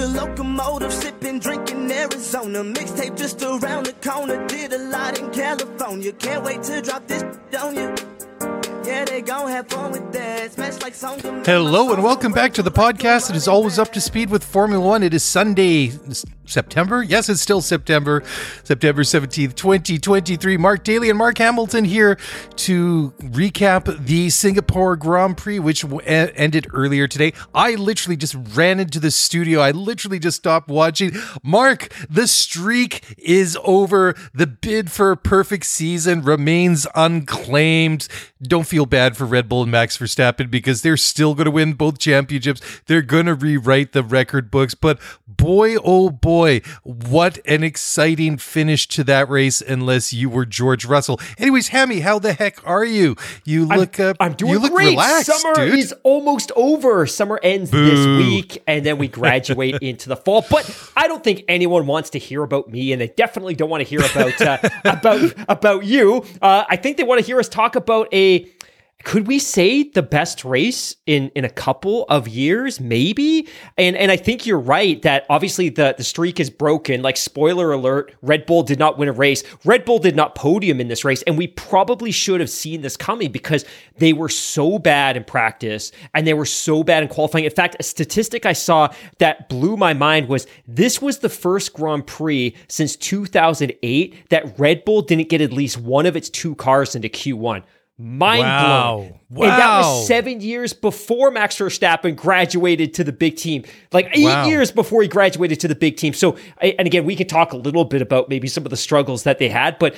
A locomotive sipping, drinking Arizona. Mixtape just around the corner. Did a lot in California. Can't wait to drop this on you. Yeah, they gon' have fun with that. Smash like songs. Hello and welcome back to the podcast. It is always up to speed with Formula One. It is Sunday, September. Yes, it's still September, September 17th, 2023. Mark Daly and Mark Hamilton here to recap the Singapore Grand Prix, which w- ended earlier today. I literally just ran into the studio. I literally just stopped watching. Mark, the streak is over. The bid for a perfect season remains unclaimed. Don't feel bad for Red Bull and Max Verstappen because they're still going to win both championships. They're going to rewrite the record books. But boy, oh boy, what an exciting finish to that race, unless you were George Russell. Anyways, Hammy, how the heck are you? You look I'm, uh, I'm doing you look great. relaxed, Summer dude. is almost over. Summer ends Boo. this week, and then we graduate into the fall. But I don't think anyone wants to hear about me, and they definitely don't want to hear about uh, about about you. Uh, I think they want to hear us talk about a. Could we say the best race in in a couple of years, maybe? And and I think you're right that obviously the the streak is broken. Like spoiler alert, Red Bull did not win a race. Red Bull did not podium in this race, and we probably should have seen this coming because they were so bad in practice and they were so bad in qualifying. In fact, a statistic I saw that blew my mind was this was the first Grand Prix since 2008 that Red Bull didn't get at least one of its two cars into Q1. Mind Wow. blown. And that was seven years before Max Verstappen graduated to the big team. Like eight Wow. years before he graduated to the big team. So, and again, we can talk a little bit about maybe some of the struggles that they had, but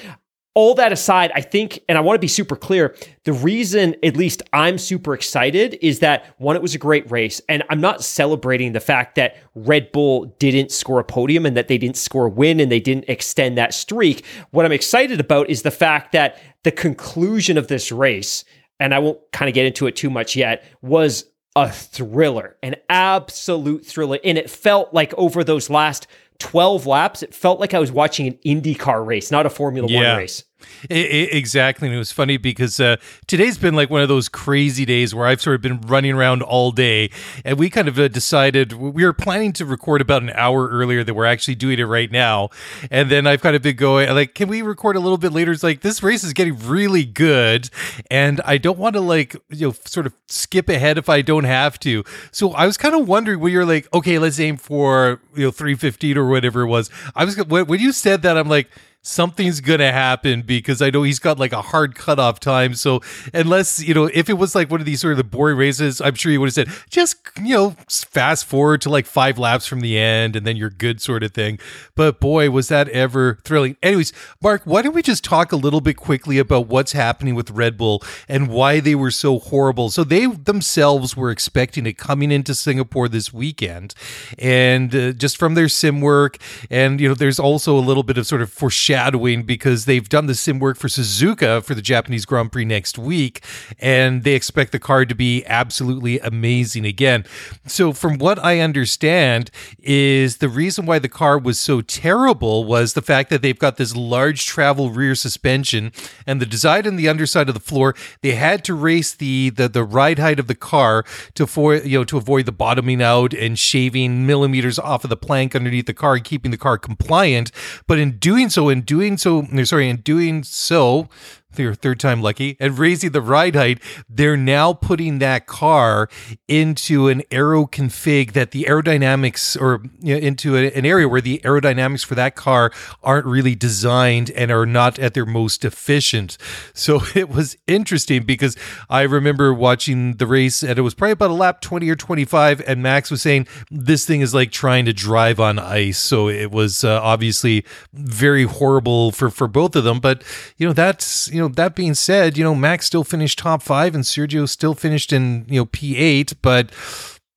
all that aside, I think, and I want to be super clear, the reason, at least I'm super excited, is that one, it was a great race. And I'm not celebrating the fact that Red Bull didn't score a podium and that they didn't score a win and they didn't extend that streak. What I'm excited about is the fact that the conclusion of this race, and I won't kind of get into it too much yet, was a thriller, an absolute thriller. And it felt like over those last 12 laps, it felt like I was watching an IndyCar race, not a Formula Yeah. One race. I- I- exactly. And it was funny because uh, today's been like one of those crazy days where I've sort of been running around all day. And we kind of uh, decided we were planning to record about an hour earlier than we're actually doing it right now. And then I've kind of been going, like, can we record a little bit later? It's like, this race is getting really good. And I don't want to, like, you know, sort of skip ahead if I don't have to. So I was kind of wondering when you're like, okay, let's aim for, you know, 315 or whatever it was. I was, when you said that, I'm like, something's gonna happen because I know he's got like a hard cutoff time. So unless you know, if it was like one of these sort of the boring races, I'm sure he would have said just you know fast forward to like five laps from the end and then you're good sort of thing. But boy, was that ever thrilling. Anyways, Mark, why don't we just talk a little bit quickly about what's happening with Red Bull and why they were so horrible? So they themselves were expecting it coming into Singapore this weekend, and uh, just from their sim work, and you know, there's also a little bit of sort of foreshadowing because they've done the sim work for Suzuka for the Japanese Grand Prix next week, and they expect the car to be absolutely amazing again. So, from what I understand, is the reason why the car was so terrible was the fact that they've got this large travel rear suspension and the design on the underside of the floor. They had to raise the the, the ride height of the car to for you know to avoid the bottoming out and shaving millimeters off of the plank underneath the car and keeping the car compliant. But in doing so, in doing so, sorry, in doing so, their third time lucky and raising the ride height, they're now putting that car into an aero config that the aerodynamics or you know, into a, an area where the aerodynamics for that car aren't really designed and are not at their most efficient. So it was interesting because I remember watching the race and it was probably about a lap 20 or 25 and Max was saying this thing is like trying to drive on ice. So it was uh, obviously very horrible for for both of them, but you know that's you that being said, you know, Max still finished top five and Sergio still finished in, you know, P8, but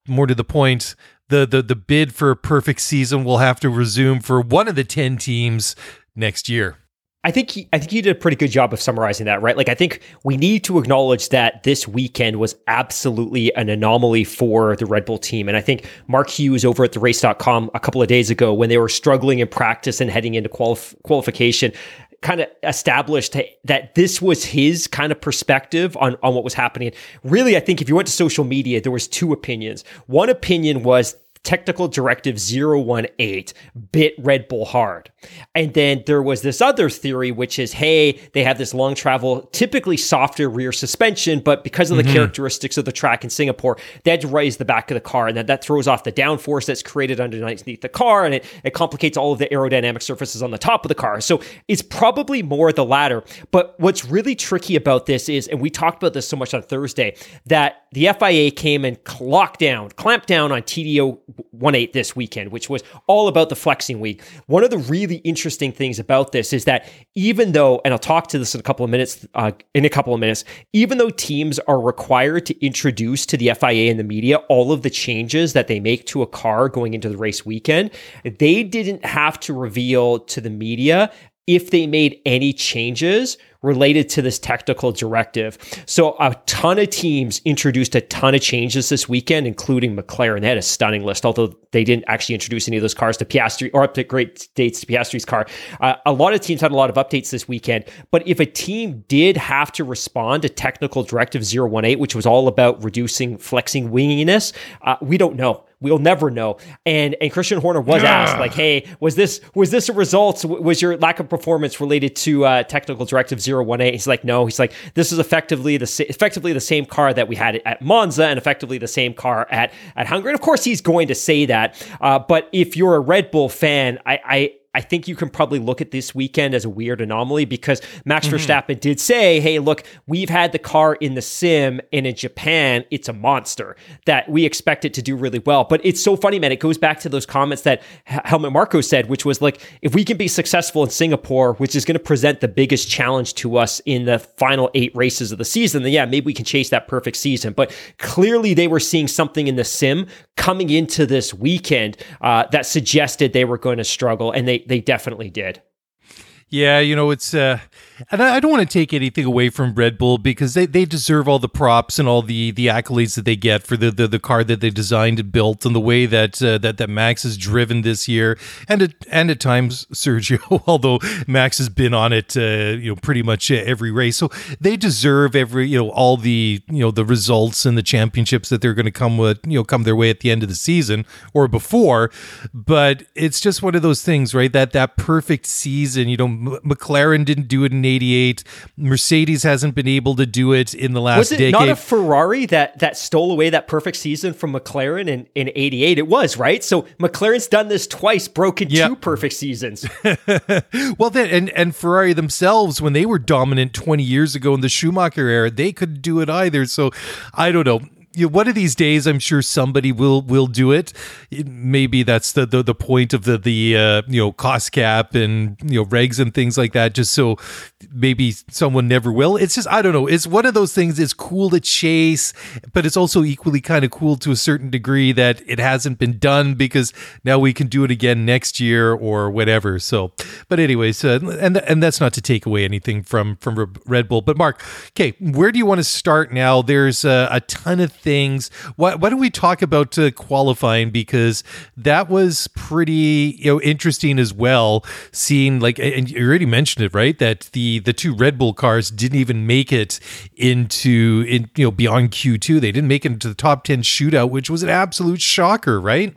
more to the point, the, the, the bid for a perfect season will have to resume for one of the 10 teams next year. I think he, I think you did a pretty good job of summarizing that, right? Like I think we need to acknowledge that this weekend was absolutely an anomaly for the Red Bull team. And I think Mark Hughes over at the race.com a couple of days ago when they were struggling in practice and heading into qualif- qualification kind of established that this was his kind of perspective on, on what was happening. Really, I think if you went to social media, there was two opinions. One opinion was Technical Directive 018 bit Red Bull hard. And then there was this other theory, which is hey, they have this long travel, typically softer rear suspension, but because of the mm-hmm. characteristics of the track in Singapore, they had to raise the back of the car. And that, that throws off the downforce that's created underneath the car and it, it complicates all of the aerodynamic surfaces on the top of the car. So it's probably more the latter. But what's really tricky about this is, and we talked about this so much on Thursday, that the FIA came and clocked down, clamped down on TDO 1 this weekend, which was all about the flexing week. One of the really interesting things about this is that even though, and I'll talk to this in a couple of minutes, uh, in a couple of minutes, even though teams are required to introduce to the FIA and the media all of the changes that they make to a car going into the race weekend, they didn't have to reveal to the media if they made any changes related to this technical directive. So a ton of teams introduced a ton of changes this weekend, including McLaren. They had a stunning list, although they didn't actually introduce any of those cars to Piastri or up to great dates to Piastri's car. Uh, a lot of teams had a lot of updates this weekend, but if a team did have to respond to technical directive 018, which was all about reducing flexing winginess, uh, we don't know. We'll never know. And and Christian Horner was asked like, "Hey, was this was this a result? Was your lack of performance related to uh, technical directive 018?" He's like, "No." He's like, "This is effectively the effectively the same car that we had at Monza and effectively the same car at at Hungary." And of course, he's going to say that. Uh, but if you're a Red Bull fan, I, I I think you can probably look at this weekend as a weird anomaly because Max mm-hmm. Verstappen did say, hey, look, we've had the car in the sim and in Japan, it's a monster that we expect it to do really well. But it's so funny, man. It goes back to those comments that Helmut Marko said, which was like, if we can be successful in Singapore, which is going to present the biggest challenge to us in the final eight races of the season, then yeah, maybe we can chase that perfect season. But clearly they were seeing something in the sim coming into this weekend uh, that suggested they were going to struggle. And they, they definitely did. Yeah, you know, it's uh and I, don't want to take anything away from Red Bull because they, they deserve all the props and all the, the accolades that they get for the, the, the car that they designed and built and the way that uh, that that Max has driven this year and at, and at times Sergio, although Max has been on it, uh, you know, pretty much every race. So they deserve every you know all the you know the results and the championships that they're going to come with you know come their way at the end of the season or before. But it's just one of those things, right? That that perfect season. You know, M- McLaren didn't do it in 88. Mercedes hasn't been able to do it in the last was it decade. Not a Ferrari that that stole away that perfect season from McLaren in, in 88. It was, right? So McLaren's done this twice, broken yep. two perfect seasons. well then and, and Ferrari themselves, when they were dominant 20 years ago in the Schumacher era, they couldn't do it either. So I don't know you know, one of these days, I'm sure somebody will will do it. Maybe that's the the, the point of the the uh, you know cost cap and you know regs and things like that. Just so maybe someone never will. It's just I don't know. It's one of those things. It's cool to chase, but it's also equally kind of cool to a certain degree that it hasn't been done because now we can do it again next year or whatever. So, but anyways, uh, and and that's not to take away anything from from Red Bull. But Mark, okay, where do you want to start now? There's uh, a ton of things. Why, why don't we talk about uh, qualifying because that was pretty you know interesting as well. Seeing like and you already mentioned it right that the the two Red Bull cars didn't even make it into in you know beyond Q two. They didn't make it into the top ten shootout, which was an absolute shocker, right?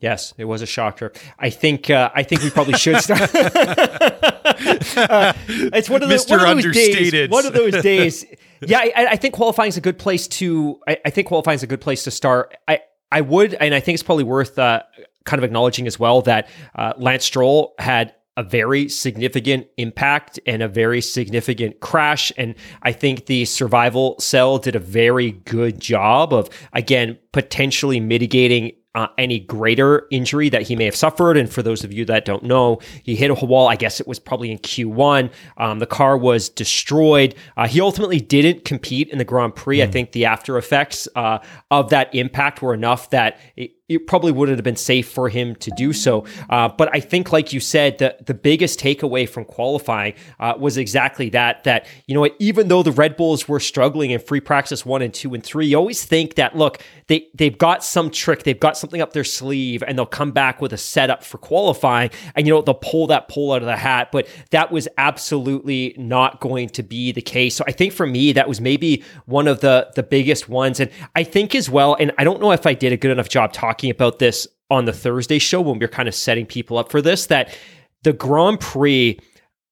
Yes, it was a shocker. I think uh, I think we probably should start. uh, it's one of Mr. one of those days. One of those days. Yeah, I, I think qualifying is a good place to. I, I think qualifying is a good place to start. I I would, and I think it's probably worth uh, kind of acknowledging as well that uh, Lance Stroll had a very significant impact and a very significant crash. And I think the survival cell did a very good job of, again, potentially mitigating uh, any greater injury that he may have suffered. And for those of you that don't know, he hit a wall. I guess it was probably in Q1. Um, the car was destroyed. Uh, he ultimately didn't compete in the Grand Prix. Hmm. I think the after effects uh, of that impact were enough that it, it probably wouldn't have been safe for him to do so. Uh, but I think, like you said, the, the biggest takeaway from qualifying uh, was exactly that, that, you know what, even though the Red Bulls were struggling in free practice one and two and three, you always think that, look, they, they've got some trick, they've got something up their sleeve, and they'll come back with a setup for qualifying. And, you know, they'll pull that pull out of the hat. But that was absolutely not going to be the case. So I think for me, that was maybe one of the, the biggest ones. And I think as well, and I don't know if I did a good enough job talking about this on the Thursday show when we are kind of setting people up for this, that the Grand Prix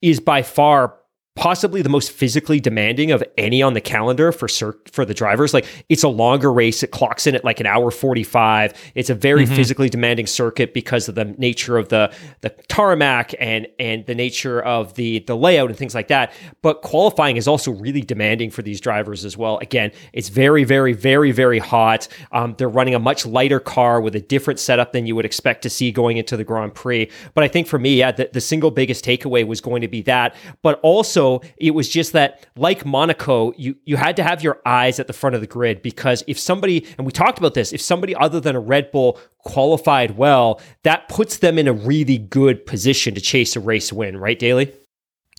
is by far possibly the most physically demanding of any on the calendar for for the drivers. Like it's a longer race; it clocks in at like an hour forty five. It's a very physically demanding circuit because of the nature of the the tarmac and and the nature of the the layout and things like that. But qualifying is also really demanding for these drivers as well. Again, it's very very very very hot. Um, they're running a much lighter car with a different setup than you would expect to see going into the Grand Prix. But I think for me, yeah, the, the single biggest takeaway was going to be that. But also, it was just that, like Monaco, you you had to have your eyes at the front of the grid because if somebody, and we talked about this, if somebody other than a Red Bull qualified well, that puts them in a really good position to chase a race win, right, Daly?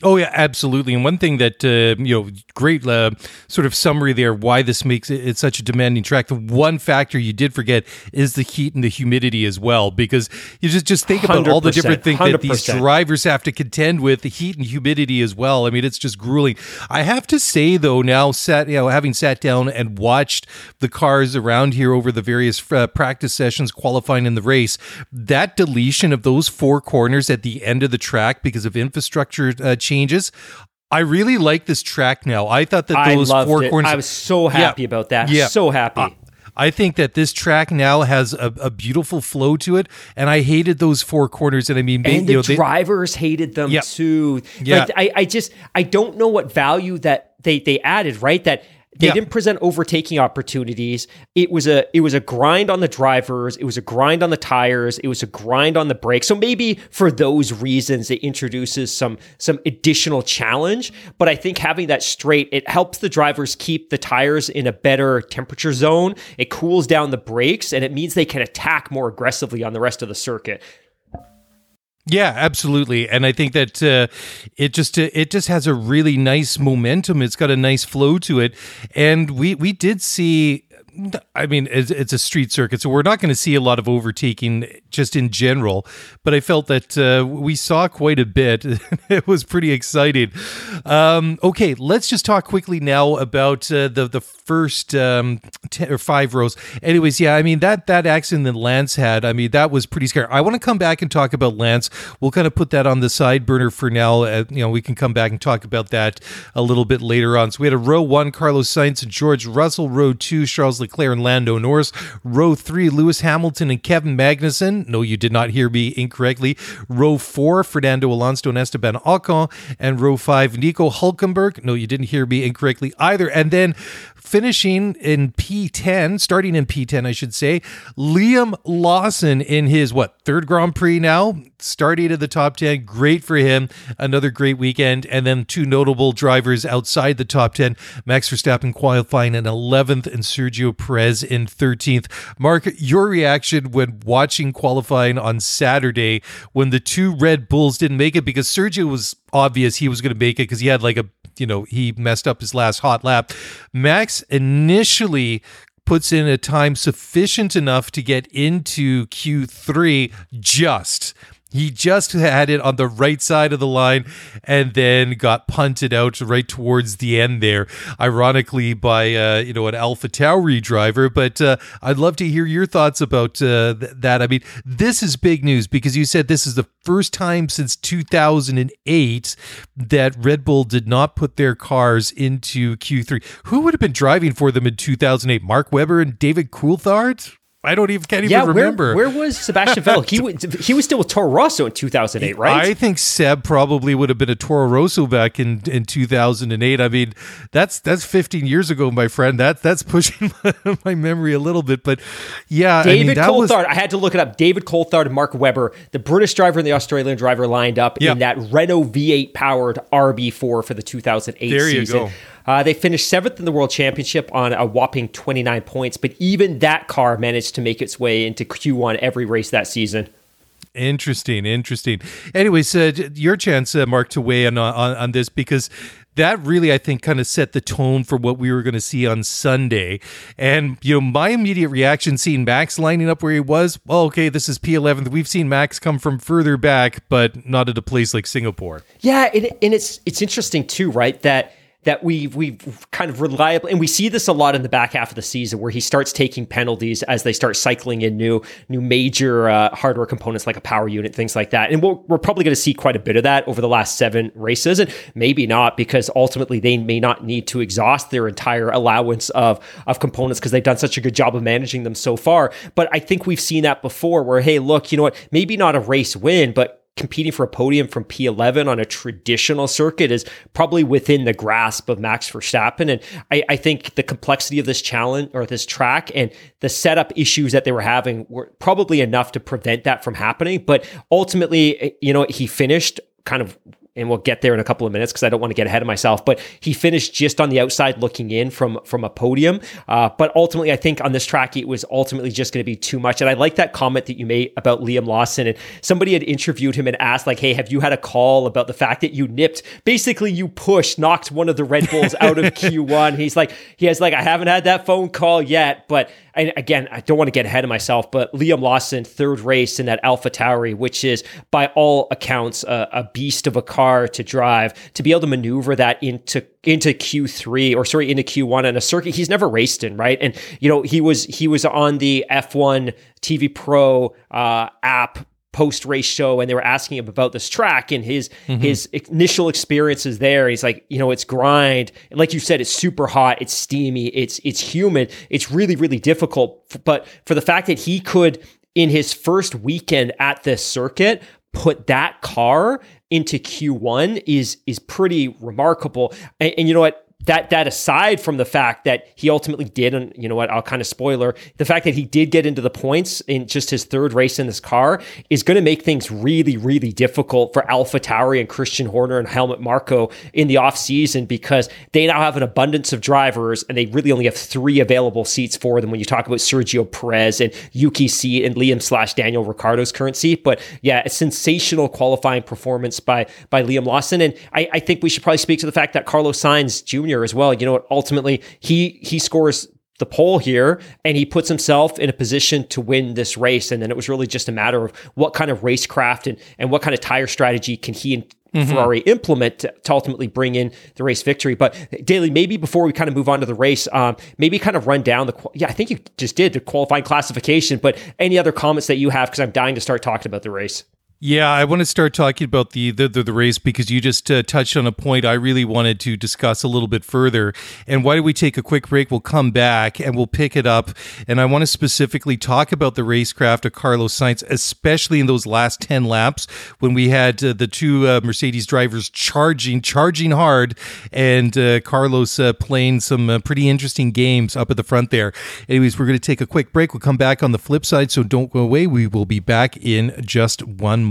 Oh yeah, absolutely. And one thing that uh, you know, great uh, sort of summary there. Why this makes it it's such a demanding track. The one factor you did forget is the heat and the humidity as well, because you just just think about all the 100%, different things that these drivers have to contend with. The heat and humidity as well. I mean, it's just grueling. I have to say though, now sat you know having sat down and watched the cars around here over the various uh, practice sessions, qualifying in the race, that deletion of those four corners at the end of the track because of infrastructure uh, changes. I really like this track now. I thought that those four it. corners. I was so happy about that. Yeah. So happy. Uh, I think that this track now has a, a beautiful flow to it, and I hated those four corners. And I mean, and the know, they- drivers hated them Yeah. too. Yeah. Like I, I just I don't know what value that they they added, right? That they Yeah. didn't present overtaking opportunities. It was a it was a grind on the drivers, it was a grind on the tires, it was a grind on the brakes. So maybe for those reasons it introduces some some additional challenge, but I think having that straight it helps the drivers keep the tires in a better temperature zone. It cools down the brakes and it means they can attack more aggressively on the rest of the circuit. Yeah, absolutely, and I think that uh, it just uh, it just has a really nice momentum. It's got a nice flow to it, and we we did see. I mean, it's, it's a street circuit, so we're not going to see a lot of overtaking just in general. But I felt that uh, we saw quite a bit. it was pretty exciting. Um, okay, let's just talk quickly now about uh, the the first um, ten or five rows. Anyways, yeah, I mean that that accident that Lance had. I mean that was pretty scary. I want to come back and talk about Lance. We'll kind of put that on the side burner for now. Uh, you know, we can come back and talk about that a little bit later on. So we had a row one: Carlos Sainz and George Russell. Row two: Charles Leclerc and Lando Norris. Row three: Lewis Hamilton and Kevin Magnussen. No, you did not hear me incorrectly. Row four: Fernando Alonso and Esteban Ocon. And row five: Nico Hulkenberg. No, you didn't hear me incorrectly either. And then finishing in P10, starting in P10, I should say, Liam Lawson in his what third Grand Prix now, starting at the top 10. Great for him. Another great weekend. And then two notable drivers outside the top 10 Max Verstappen qualifying in 11th and Sergio Perez in 13th. Mark, your reaction when watching qualifying on Saturday when the two Red Bulls didn't make it because Sergio was obvious he was going to make it because he had like a you know, he messed up his last hot lap. Max initially puts in a time sufficient enough to get into Q3 just. He just had it on the right side of the line and then got punted out right towards the end there, ironically by uh, you know an Alpha Tauri driver. But uh, I'd love to hear your thoughts about uh, th- that. I mean, this is big news because you said this is the first time since 2008 that Red Bull did not put their cars into Q3. Who would have been driving for them in 2008? Mark Webber and David Coulthard? I don't even can't yeah, even where, remember. where was Sebastian Vettel? he was, he was still with Toro Rosso in 2008, right? I think Seb probably would have been a Toro Rosso back in, in 2008. I mean, that's that's 15 years ago, my friend. That that's pushing my, my memory a little bit, but yeah, David I mean, Coulthard. Was... I had to look it up. David Coulthard and Mark Webber, the British driver and the Australian driver, lined up yeah. in that Renault V8 powered RB4 for the 2008 there season. You go. Uh, they finished seventh in the world championship on a whopping 29 points, but even that car managed to make its way into Q1 every race that season. Interesting, interesting. Anyways, uh, your chance, uh, Mark, to weigh in on, on, on this because that really, I think, kind of set the tone for what we were going to see on Sunday. And, you know, my immediate reaction seeing Max lining up where he was, well, okay, this is P11. We've seen Max come from further back, but not at a place like Singapore. Yeah, and, and it's it's interesting too, right? That that we we've kind of reliably and we see this a lot in the back half of the season where he starts taking penalties as they start cycling in new new major uh, hardware components like a power unit things like that. And we we are probably going to see quite a bit of that over the last seven races and maybe not because ultimately they may not need to exhaust their entire allowance of of components because they've done such a good job of managing them so far. But I think we've seen that before where hey look you know what? Maybe not a race win but competing for a podium from P11 on a traditional circuit is probably within the grasp of Max Verstappen. And I, I, think the complexity of this challenge or this track and the setup issues that they were having were probably enough to prevent that from happening. But ultimately, you know, he finished kind of and we'll get there in a couple of minutes because I don't want to get ahead of myself. But he finished just on the outside looking in from from a podium. Uh, but ultimately, I think on this track it was ultimately just going to be too much. And I like that comment that you made about Liam Lawson. And somebody had interviewed him and asked like, "Hey, have you had a call about the fact that you nipped? Basically, you pushed, knocked one of the Red Bulls out of Q1." He's like, he has like, I haven't had that phone call yet, but and again, I don't want to get ahead of myself, but Liam Lawson, third race in that Alpha Tauri, which is by all accounts a, a, beast of a car to drive, to be able to maneuver that into into Q3 or sorry into Q1 on a circuit he's never raced in, right? And you know he was he was on the F1 TV Pro uh, app post race show and they were asking him about this track and his mm-hmm. his initial experiences there he's like you know it's grind and like you said it's super hot it's steamy it's it's humid it's really really difficult but for the fact that he could in his first weekend at this circuit put that car into Q1 is is pretty remarkable. And, and you know what that that aside from the fact that he ultimately did, and you know what, I'll kind of spoiler the fact that he did get into the points in just his third race in this car is going to make things really, really difficult for Alpha Tauri and Christian Horner and Helmut Marko in the off season because they now have an abundance of drivers and they really only have three available seats for them when you talk about Sergio Perez and Yuki seat and Liam slash Daniel Ricciardo's current seat. But yeah, a sensational qualifying performance by by Liam Lawson, and I, I think we should probably speak to the fact that Carlos Sainz Jr as well. You know what? Ultimately, he he scores the pole here and he puts himself in a position to win this race. And then it was really just a matter of what kind of racecraft and, and what kind of tire strategy can he and mm-hmm. Ferrari implement to, to, ultimately bring in the race victory. But Daly, maybe before we kind of move on to the race, um, maybe kind of run down the, yeah, I think you just did the qualifying classification, but any other comments that you have, because I'm dying to start talking about the race. Yeah, I want to start talking about the the, the, the race because you just uh, touched on a point I really wanted to discuss a little bit further. And why don't we take a quick break? We'll come back and we'll pick it up. And I want to specifically talk about the racecraft of Carlos Sainz, especially in those last ten laps when we had uh, the two uh, Mercedes drivers charging, charging hard, and uh, Carlos uh, playing some uh, pretty interesting games up at the front there. Anyways, we're going to take a quick break. We'll come back on the flip side, so don't go away. We will be back in just one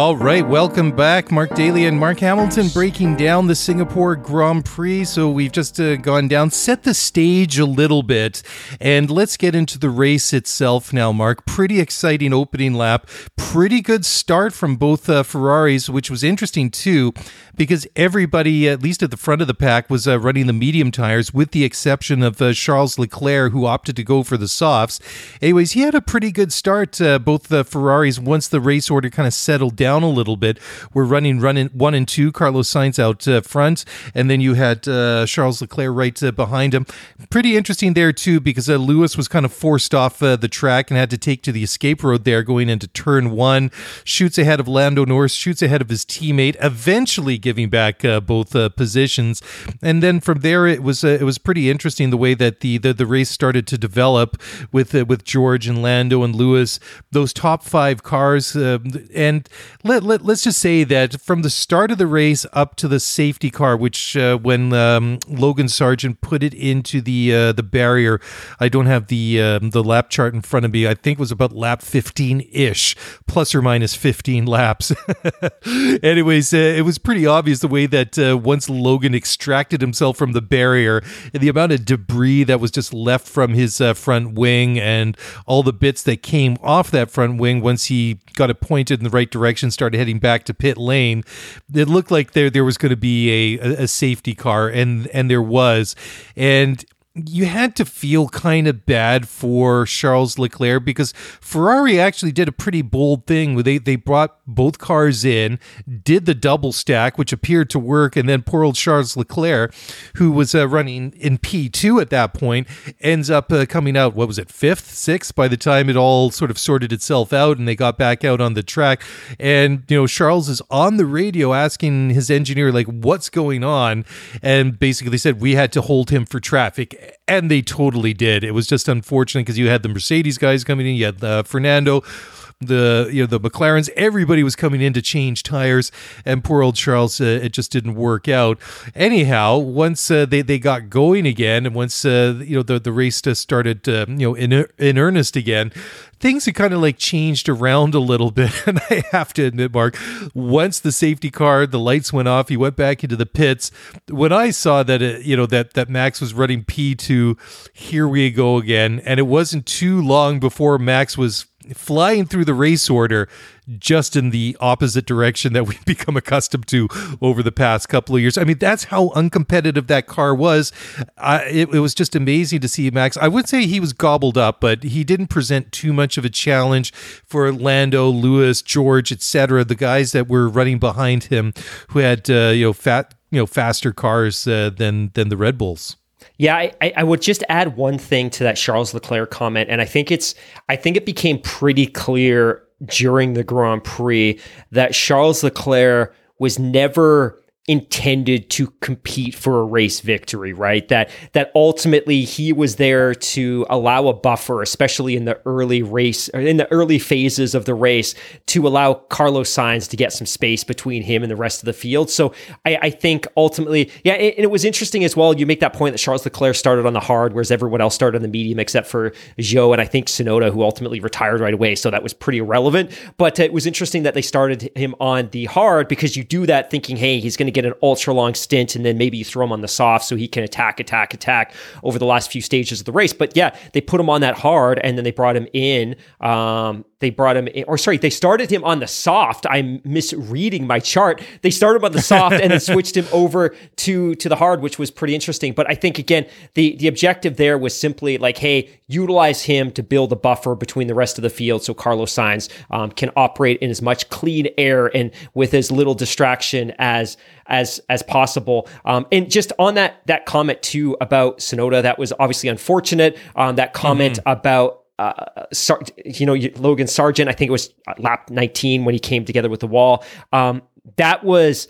All right, welcome back. Mark Daly and Mark Hamilton breaking down the Singapore Grand Prix. So we've just uh, gone down, set the stage a little bit, and let's get into the race itself now, Mark. Pretty exciting opening lap. Pretty good start from both uh, Ferraris, which was interesting too, because everybody, at least at the front of the pack, was uh, running the medium tires, with the exception of uh, Charles Leclerc, who opted to go for the softs. Anyways, he had a pretty good start, uh, both the Ferraris, once the race order kind of settled down a little bit. We're running running one and two. Carlos Sainz out uh, front, and then you had uh, Charles Leclerc right uh, behind him. Pretty interesting there too, because Lewis was kind of forced off the track and had to take to the escape road there, going into turn one. Shoots ahead of Lando Norris, shoots ahead of his teammate, eventually giving back uh, both positions. And then from there, it was it was pretty interesting the way that the the, the race started to develop with with George and Lando and Lewis. Those top five cars, and let, let, let's just say that from the start of the race up to the safety car, which uh, when um, Logan Sargeant put it into the uh, the barrier, I don't have the um, the lap chart in front of me. I think it was about lap 15 ish, plus or minus 15 laps. Anyways, uh, it was pretty obvious the way that uh, once Logan extracted himself from the barrier, the amount of debris that was just left from his uh, front wing and all the bits that came off that front wing once he got it pointed in the right direction, started heading back to pit lane, it looked like there there was going to be a, a safety car, and and there was, and you had to feel kind of bad for Charles Leclerc because Ferrari actually did a pretty bold thing. They they brought both cars in, did the double stack, which appeared to work, and then poor old Charles Leclerc, who was uh, running in P two at that point, ends up uh, coming out. What was it, fifth, sixth? By the time it all sort of sorted itself out, and they got back out on the track, and you know Charles is on the radio asking his engineer like, "What's going on?" And basically said we had to hold him for traffic and they totally did. It was just unfortunate because you had the Mercedes guys coming in, you had uh, Fernando, the you know the McLarens, everybody was coming in to change tires, and poor old Charles, uh, it just didn't work out. Anyhow, once uh, they they got going again, and once uh, you know the the race started uh, you know in in earnest again, things had kind of like changed around a little bit. And I have to admit, Mark, once the safety car, the lights went off, he went back into the pits. When I saw that, it, you know, that, that Max was running P2, here we go again. And it wasn't too long before Max was flying through the race order just in the opposite direction that we've become accustomed to over the past couple of years. I mean, that's how uncompetitive that car was. Uh, it, it, was just amazing to see Max. I would say he was gobbled up, but he didn't present too much of a challenge for Lando, Lewis, George, etc. The guys that were running behind him who had uh, you know fat you know faster cars uh, than than the Red Bulls. Yeah, I, I would just add one thing to that Charles Leclerc comment, and I think it's I think it became pretty clear during the Grand Prix that Charles Leclerc was never intended to compete for a race victory, right? That that ultimately he was there to allow a buffer, especially in the early race in the early phases of the race, to allow Carlos Sainz to get some space between him and the rest of the field. So I, I think ultimately, yeah, and it was interesting as well. You make that point that Charles Leclerc started on the hard, whereas everyone else started on the medium, except for Zhou and I think Tsunoda, who ultimately retired right away. So that was pretty irrelevant. But it was interesting that they started him on the hard because you do that thinking, hey, he's going to get get an ultra long stint and then maybe you throw him on the soft so he can attack, attack, attack over the last few stages of the race. But yeah, they put him on that hard and then they brought him in. Um, they brought him in, or sorry, they started him on the soft. I'm misreading my chart. They started him on the soft and then switched him over to to the hard, which was pretty interesting. But I think again, the the objective there was simply like, hey, utilize him to build a buffer between the rest of the field, so Carlos Sainz um, can operate in as much clean air and with as little distraction as as as possible. Um, and just on that that comment too about Tsunoda, that was obviously unfortunate. Um, that comment mm-hmm. about uh, Sar- you know, Logan Sargeant, I think it was lap 19 when he came together with the wall. Um, that was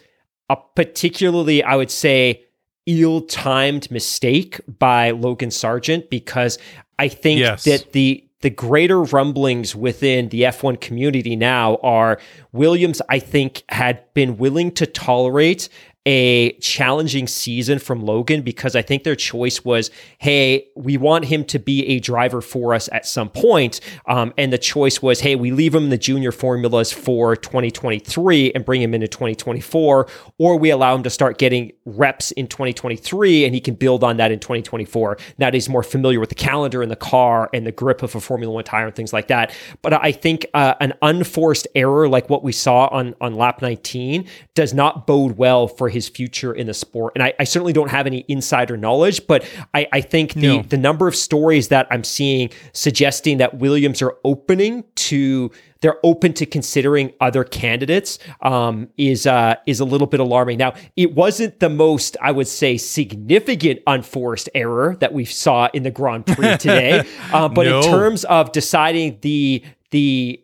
a particularly, I would say, ill timed mistake by Logan Sargeant because I think yes. that the the greater rumblings within the F1 community now are Williams, I think, had been willing to tolerate a challenging season from Logan because I think their choice was, hey, we want him to be a driver for us at some point. Um, and the choice was, hey, we leave him in the junior formulas for 2023 and bring him into 2024, or we allow him to start getting reps in 2023 and he can build on that in 2024. Now that he's more familiar with the calendar and the car and the grip of a Formula One tire and things like that. But I think uh, an unforced error like what we saw on, on lap 19 does not bode well for his future in the sport. And I, I certainly don't have any insider knowledge, but I, I think the, no. the number of stories that I'm seeing suggesting that Williams are opening to they're open to considering other candidates um, is uh, is a little bit alarming. Now, it wasn't the most, I would say, significant unforced error that we saw in the Grand Prix today, uh, but no. in terms of deciding the the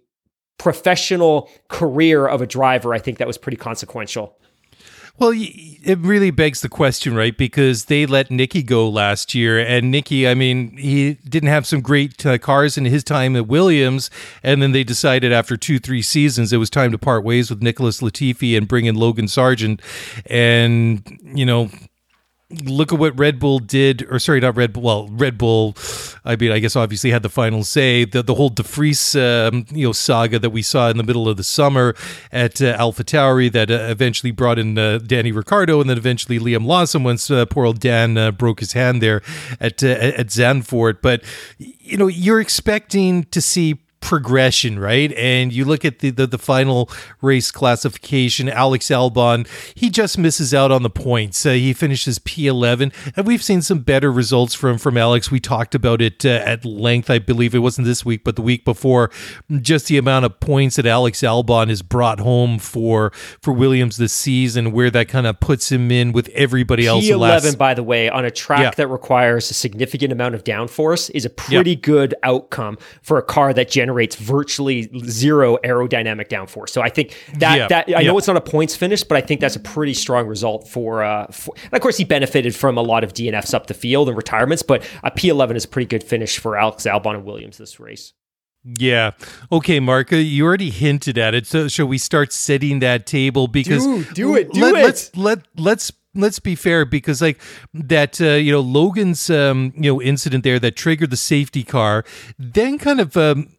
professional career of a driver, I think that was pretty consequential. Well, it really begs the question, right? Because they let Niki go last year, and Niki, I mean, he didn't have some great uh, cars in his time at Williams, and then they decided after two, three seasons it was time to part ways with Nicholas Latifi and bring in Logan Sargeant, and you know look at what Red Bull did, or sorry, not Red Bull. Well, Red Bull, I mean, I guess obviously had the final say. The the whole De Vries, um, you know, saga that we saw in the middle of the summer at uh, AlphaTauri that uh, eventually brought in uh, Danny Ricciardo and then eventually Liam Lawson once uh, poor old Dan uh, broke his hand there at uh, at Zandvoort. But you know, you're expecting to see progression, right? And you look at the, the, the final race classification, Alex Albon, he just misses out on the points. Uh, he finishes P11, and we've seen some better results from from Alex. We talked about it uh, at length. I believe it wasn't this week, but the week before. Just the amount of points that Alex Albon has brought home for for Williams this season, where that kind of puts him in with everybody else. P11, last... by the way, on a track yeah. that requires a significant amount of downforce, is a pretty yeah. good outcome for a car that generates generates virtually zero aerodynamic downforce. So I think that yeah, that I yeah. know it's not a points finish, but I think that's a pretty strong result for. Uh, for and of course, he benefited from a lot of DNFs up the field and retirements, but a P11 is a pretty good finish for Alex Albon and Williams this race. Yeah. Okay, Mark, you already hinted at it. So shall we start setting that table? Because do, do it, do let, it. Let's let let's let's be fair because like that uh, you know Logan's um, you know incident there that triggered the safety car then kind of um,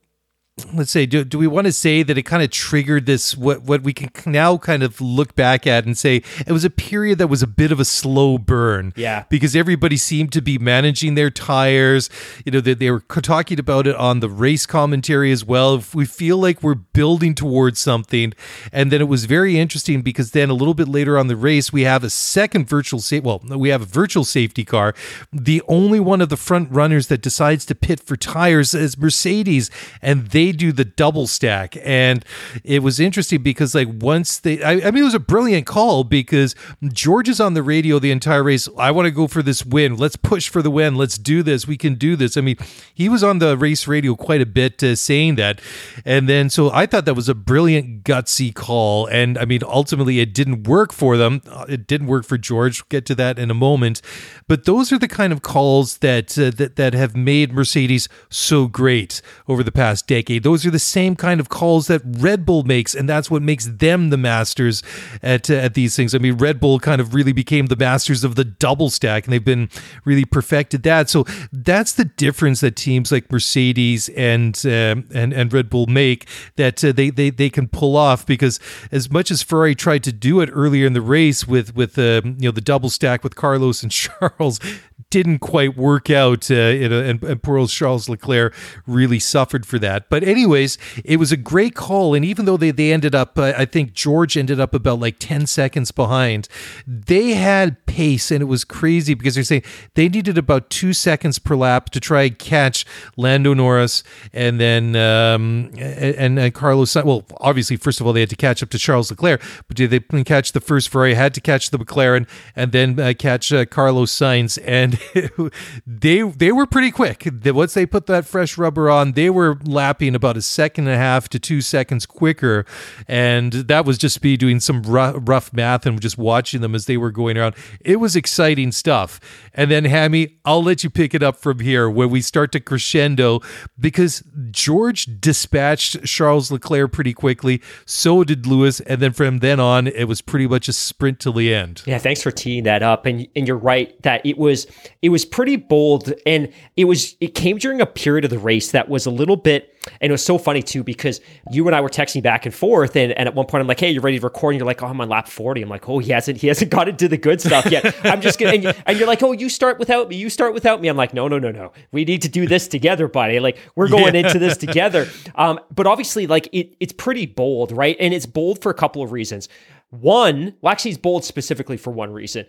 let's say do, do we want to say that it kind of triggered this what what we can now kind of look back at and say it was a period that was a bit of a slow burn. Yeah. Because everybody seemed to be managing their tires you know they, they were talking about it on the race commentary as well. If we feel like we're building towards something and then it was very interesting because then a little bit later on the race we have a second virtual safety well we have a virtual safety car. The only one of the front runners that decides to pit for tires is mercedes and they they do the double stack. And it was interesting because, like, once they, I, I mean, it was a brilliant call because George is on the radio the entire race. I want to go for this win. Let's push for the win. Let's do this. We can do this. I mean, he was on the race radio quite a bit uh, saying that. And then, so I thought that was a brilliant, gutsy call. And I mean, ultimately, it didn't work for them. Uh, it didn't work for George. We'll get to that in a moment. But those are the kind of calls that uh, that that have made Mercedes so great over the past decade Those are the same kind of calls that Red Bull makes, and that's what makes them the masters at uh, at these things. I mean, Red Bull kind of really became the masters of the double stack, and they've been really perfected that. So that's the difference that teams like Mercedes and uh, and and Red Bull make that uh, they they they can pull off because as much as Ferrari tried to do it earlier in the race with with uh, you know the double stack with Carlos and Charles didn't quite work out, uh, a, and, and poor old Charles Leclerc really suffered for that. But anyways, it was a great call, and even though they they ended up, uh, I think George ended up about like ten seconds behind. They had pace, and it was crazy because they're saying they needed about two seconds per lap to try and catch Lando Norris, and then um, and, and Carlos. Well, obviously, first of all, they had to catch up to Charles Leclerc, but did they catch the first Ferrari? Had to catch the McLaren, and then uh, catch uh, Carlos Sainz, and they they were pretty quick. Once they put that fresh rubber on, they were lapping about a second and a half to two seconds quicker, and that was just me doing some rough, rough math and just watching them as they were going around. It was exciting stuff. And then Hammy, I'll let you pick it up from here where we start to crescendo because George dispatched Charles Leclerc pretty quickly. So did Lewis, and then from then on, it was pretty much a sprint till the end. Yeah, thanks for teeing that up. And and you're right that it was it was pretty bold and it was it came during a period of the race that was a little bit and it was so funny too because you and I were texting back and forth and, and at one point I'm like hey you're ready to record? And you're like oh I'm on lap 40 I'm like oh he hasn't he hasn't got into the good stuff yet. I'm just gonna and, you, and you're like oh you start without me you start without me. I'm like no no no no. We need to do this together buddy. Like we're going yeah. into this together. Um but obviously like it it's pretty bold right? And it's bold for a couple of reasons. One, well, actually, it's bold specifically for one reason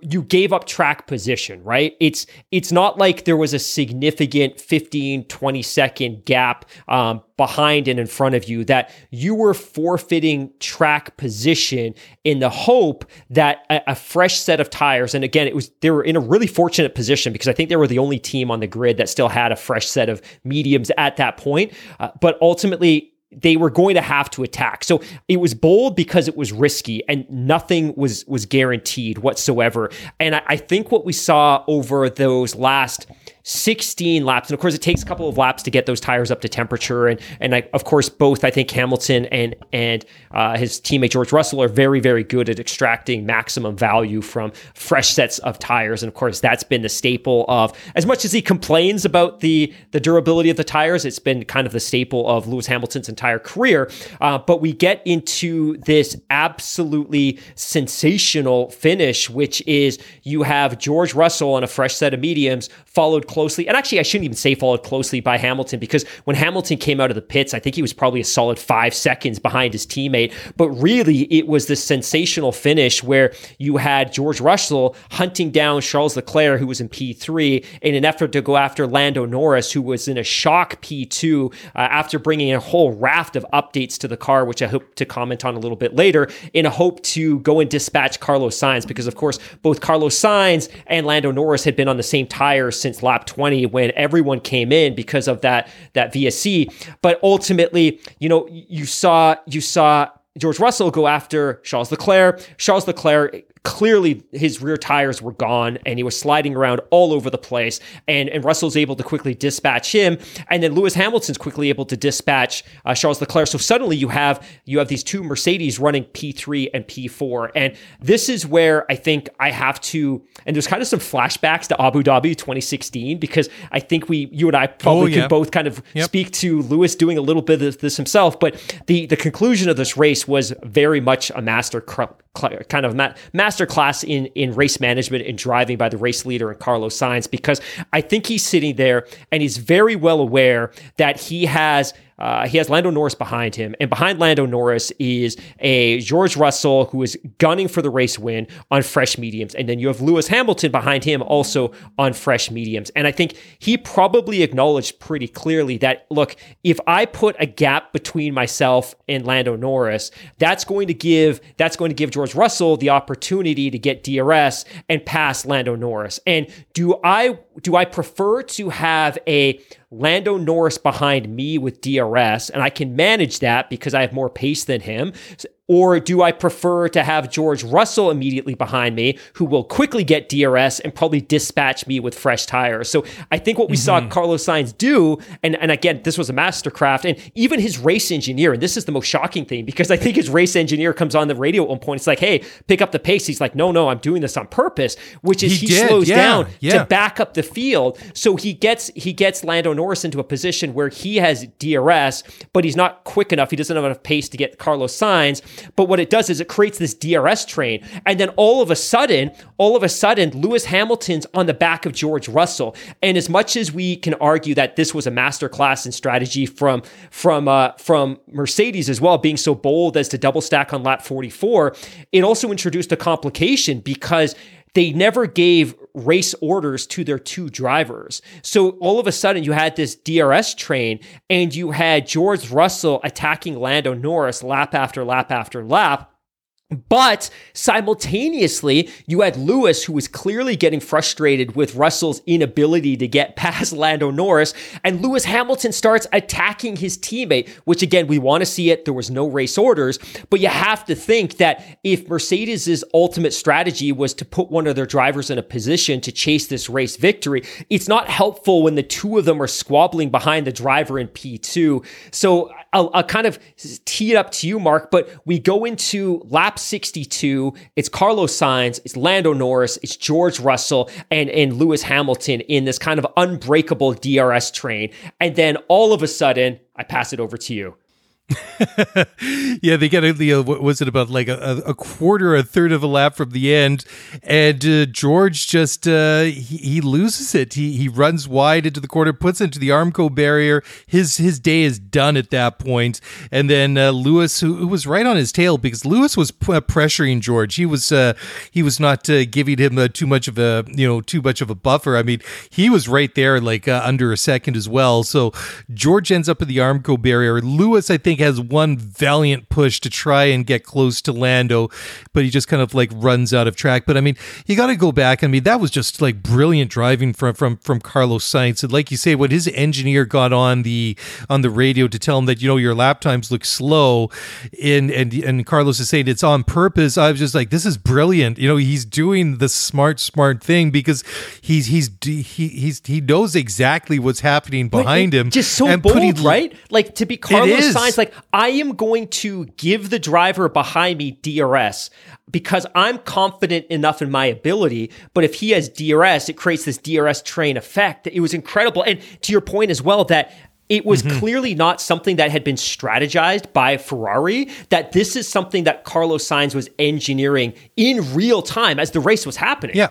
you gave up track position, right? It's it's not like there was a significant 15, 20 second gap um, behind and in front of you that you were forfeiting track position in the hope that a, a, fresh set of tires, and again, it was they were in a really fortunate position because I think they were the only team on the grid that still had a fresh set of mediums at that point. Uh, but ultimately, they were going to have to attack. So it was bold because it was risky and nothing was was guaranteed whatsoever. And I, I think what we saw over those last 16 laps. And of course, it takes a couple of laps to get those tires up to temperature. And and I, of course, both I think Hamilton and and uh, his teammate George Russell are very very good at extracting maximum value from fresh sets of tires. And of course, that's been the staple of as much as he complains about the the durability of the tires, it's been kind of the staple of Lewis Hamilton's entire career. Uh, but we get into this absolutely sensational finish, which is you have George Russell on a fresh set of mediums, followed closely. And actually, I shouldn't even say followed closely by Hamilton because when Hamilton came out of the pits, I think he was probably a solid five seconds behind his teammate. But really, it was this sensational finish where you had George Russell hunting down Charles Leclerc, who was in P3, in an effort to go after Lando Norris, who was in a shock P2 uh, after bringing a whole raft of updates to the car, which I hope to comment on a little bit later, in a hope to go and dispatch Carlos Sainz because, of course, both Carlos Sainz and Lando Norris had been on the same tires since lap 20 when everyone came in because of that that VSC. But ultimately, you know, you saw you saw George Russell go after Charles Leclerc. Charles Leclerc clearly his rear tires were gone and he was sliding around all over the place. And, and Russell's able to quickly dispatch him. And then Lewis Hamilton's quickly able to dispatch uh, Charles Leclerc. So suddenly you have you have these two Mercedes running P3 and P4. And this is where I think I have to, and there's kind of some flashbacks to Abu Dhabi 2016, because I think we, you and I probably oh, yeah. could both kind of yep. speak to Lewis doing a little bit of this himself. But the, the conclusion of this race was very much a master kind of ma- master class in in race management and driving by the race leader and Carlos Sainz because I think he's sitting there and he's very well aware that he has uh, he has Lando Norris behind him, and behind Lando Norris is a George Russell who is gunning for the race win on fresh mediums, and then you have Lewis Hamilton behind him also on fresh mediums. And I think he probably acknowledged pretty clearly that look, if I put a gap between myself and Lando Norris, that's going to give that's going to give George Russell the opportunity to get DRS and pass Lando Norris. And do I do I prefer to have a Lando Norris behind me with DRS, and I can manage that because I have more pace than him. Or do I prefer to have George Russell immediately behind me, who will quickly get DRS and probably dispatch me with fresh tires? So I think what we mm-hmm. saw Carlos Sainz do, and, and again, this was a mastercraft, and even his race engineer, and this is the most shocking thing because I think his race engineer comes on the radio at one point. It's like, hey, pick up the pace. He's like, no, no, I'm doing this on purpose, which is he, he slows yeah, down yeah. to back up the field. So he gets he gets Lando Norris into a position where he has DRS, but he's not quick enough. He doesn't have enough pace to get Carlos Sainz. But what it does is it creates this DRS train. And then all of a sudden, all of a sudden, Lewis Hamilton's on the back of George Russell. And as much as we can argue that this was a masterclass in strategy from, from, uh, from Mercedes as well, being so bold as to double stack on lap 44, it also introduced a complication because they never gave race orders to their two drivers. So all of a sudden you had this DRS train and you had George Russell attacking Lando Norris lap after lap after lap. But simultaneously, you had Lewis, who was clearly getting frustrated with Russell's inability to get past Lando Norris, and Lewis Hamilton starts attacking his teammate, which again, we want to see it. There was no race orders, but you have to think that if Mercedes's ultimate strategy was to put one of their drivers in a position to chase this race victory, it's not helpful when the two of them are squabbling behind the driver in P2. So I'll, kind of tee it up to you, Mark, but we go into lap 62. It's Carlos Sainz, it's Lando Norris, it's George Russell, and, and Lewis Hamilton in this kind of unbreakable DRS train. And then all of a sudden, I pass it over to you. yeah, they get a, the, uh, what was it about like a, a, quarter, a third of a lap from the end, and uh, George just uh, he, he, loses it. He he runs wide into the corner, puts into the Armco barrier. His his day is done at that point. And then uh, Lewis, who, who, was right on his tail because Lewis was p- uh, pressuring George. He was uh, he was not giving him too much of a you know too much of a buffer. I mean, he was right there like under a second as well. So George ends up in the Armco barrier. Lewis, I think think has one valiant push to try and get close to Lando, but he just kind of like runs out of track. But I mean, you got to go back. I mean, that was just like brilliant driving from from from Carlos Sainz. And like you say, what his engineer got on the on the radio to tell him that you know your lap times look slow, and and and Carlos is saying it's on purpose. I was just like, this is brilliant. You know, he's doing the smart smart thing because he's he's he he's he knows exactly what's happening behind him. Just so and bold, putting, right? Like to be Carlos Sainz, like like, I am going to give the driver behind me DRS because I'm confident enough in my ability. But if he has DRS, it creates this DRS train effect. It was incredible. And to your point as well, that it was mm-hmm. clearly not something that had been strategized by Ferrari, that this is something that Carlos Sainz was engineering in real time as the race was happening. Yeah.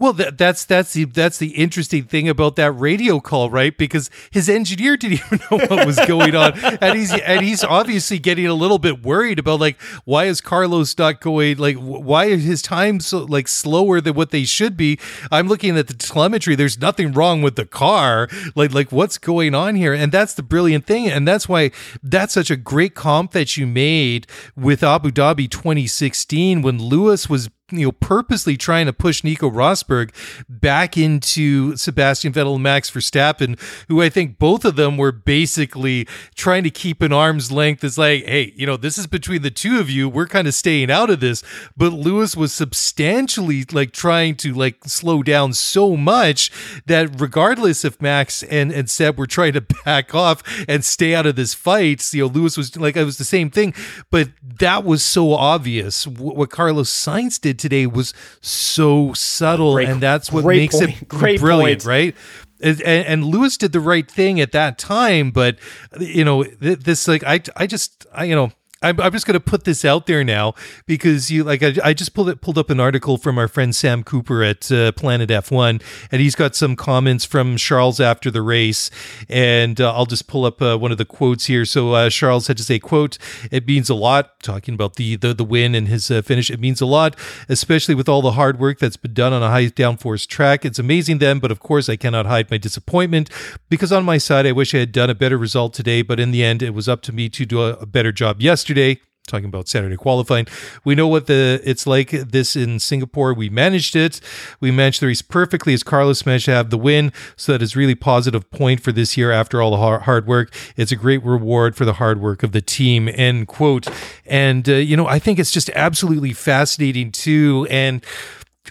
Well, that, that's that's the that's the interesting thing about that radio call, right? Because his engineer didn't even know what was going on, and he's and he's obviously getting a little bit worried about like why is Carlos not going like why is his time so like slower than what they should be? I'm looking at the telemetry. There's nothing wrong with the car. Like like what's going on here? And that's the brilliant thing, and that's why that's such a great comp that you made with Abu Dhabi 2016 when Lewis was you know, purposely trying to push Nico Rosberg back into Sebastian Vettel and Max Verstappen, who I think both of them were basically trying to keep an arm's length. It's like, hey, you know, this is between the two of you. We're kind of staying out of this. But Lewis was substantially like trying to like slow down so much that regardless if Max and, and Seb were trying to back off and stay out of this fight, you know, Lewis was like, it was the same thing. But that was so obvious. What Carlos Sainz did today was so subtle, great, and that's what makes point. it great brilliant, point. right? And, and, Lewis did the right thing at that time, but you know, this like I, I just, I, you know, I'm, I'm just going to put this out there now because you like I, I just pulled it pulled up an article from our friend Sam Cooper at uh, Planet F1 and he's got some comments from Charles after the race and uh, I'll just pull up uh, one of the quotes here. So uh, Charles had to say, "quote It means a lot." Talking about the the, the win and his uh, finish, it means a lot, especially with all the hard work that's been done on a high downforce track. It's amazing then, but of course I cannot hide my disappointment because on my side I wish I had done a better result today, but in the end it was up to me to do a, a better job yesterday yesterday talking about Saturday qualifying. We know what the it's like this in Singapore. We managed it. We managed the race perfectly as Carlos managed to have the win. So that is really positive point for this year after all the hard work. It's a great reward for the hard work of the team. End quote. And uh, you know, I think it's just absolutely fascinating too. And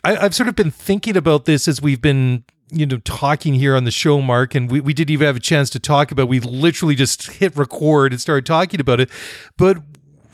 I, I've sort of been thinking about this as we've been you know talking here on the show mark and we, we didn't even have a chance to talk about we literally just hit record and started talking about it but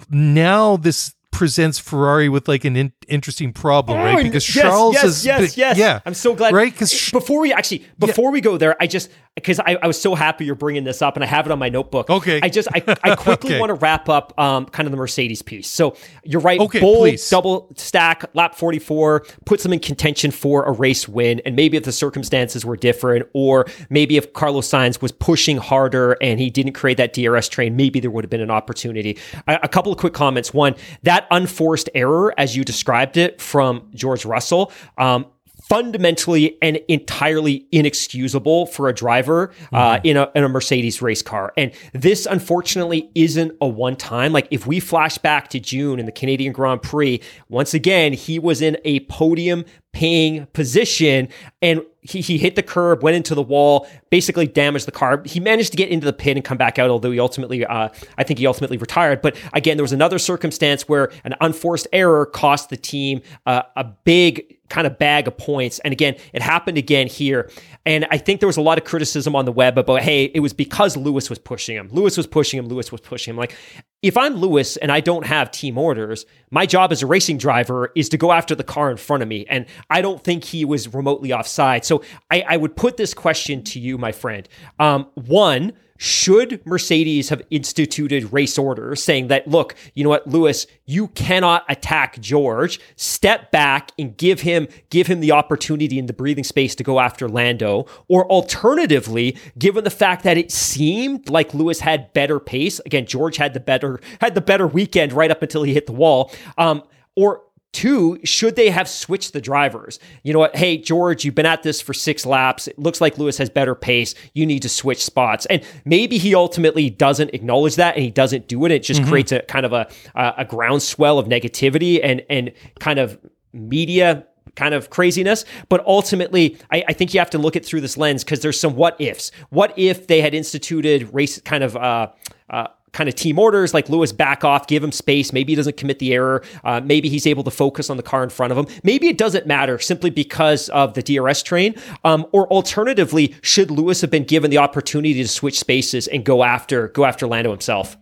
now this presents Ferrari with like an in- interesting problem, right? Because yes, Charles yes, is yes, yes. yeah, I'm so glad. right? Because before we actually before we go there, I just because I, I, was so happy you're bringing this up and I have it on my notebook. Okay. I just I, I quickly okay. want to wrap up um, kind of the Mercedes piece. So you're right. Okay, bold please. double stack lap 44 puts them in contention for a race win. And maybe if the circumstances were different, or maybe if Carlos Sainz was pushing harder and he didn't create that DRS train, maybe there would have been an opportunity. A, a couple of quick comments. One, that unforced error, as you described it from George Russell. Um, fundamentally and entirely inexcusable for a driver uh, Mm-hmm. in, a, in a Mercedes race car. And this, unfortunately, isn't a one time. Like, if we flash back to June in the Canadian Grand Prix, once again, he was in a podium paying position and he, he hit the curb, went into the wall, basically damaged the car. He managed to get into the pit and come back out, although he ultimately, uh, I think he ultimately retired. But again, there was another circumstance where an unforced error cost the team uh, a big kind of bag of points. And again, it happened again here. And I think there was a lot of criticism on the web about, hey, it was because Lewis was pushing him. Lewis was pushing him. Lewis was pushing him. Like, if I'm Lewis and I don't have team orders, my job as a racing driver is to go after the car in front of me. And I don't think he was remotely offside. So I, I would put this question to you, my friend. Um, one, should Mercedes have instituted race orders saying that, look, you know what, Lewis, you cannot attack George. Step back and give him give him the opportunity and the breathing space to go after Lando. Or alternatively, given the fact that it seemed like Lewis had better pace, again, George had the better had the better weekend right up until he hit the wall. Um, or Two, should they have switched the drivers? You know what? Hey, George, you've been at this for six laps. It looks like Lewis has better pace. You need to switch spots. And maybe he ultimately doesn't acknowledge that and he doesn't do it. It just creates a kind of a, a groundswell of negativity and, and kind of media kind of craziness. But ultimately, I, I, think you have to look at through this lens because there's some what ifs. What if they had instituted race kind of uh, uh, kind of team orders like Lewis back off, give him space. Maybe he doesn't commit the error. Uh, maybe he's able to focus on the car in front of him. Maybe it doesn't matter simply because of the DRS train. Um, or alternatively, should Lewis have been given the opportunity to switch spaces and go after go after Lando himself?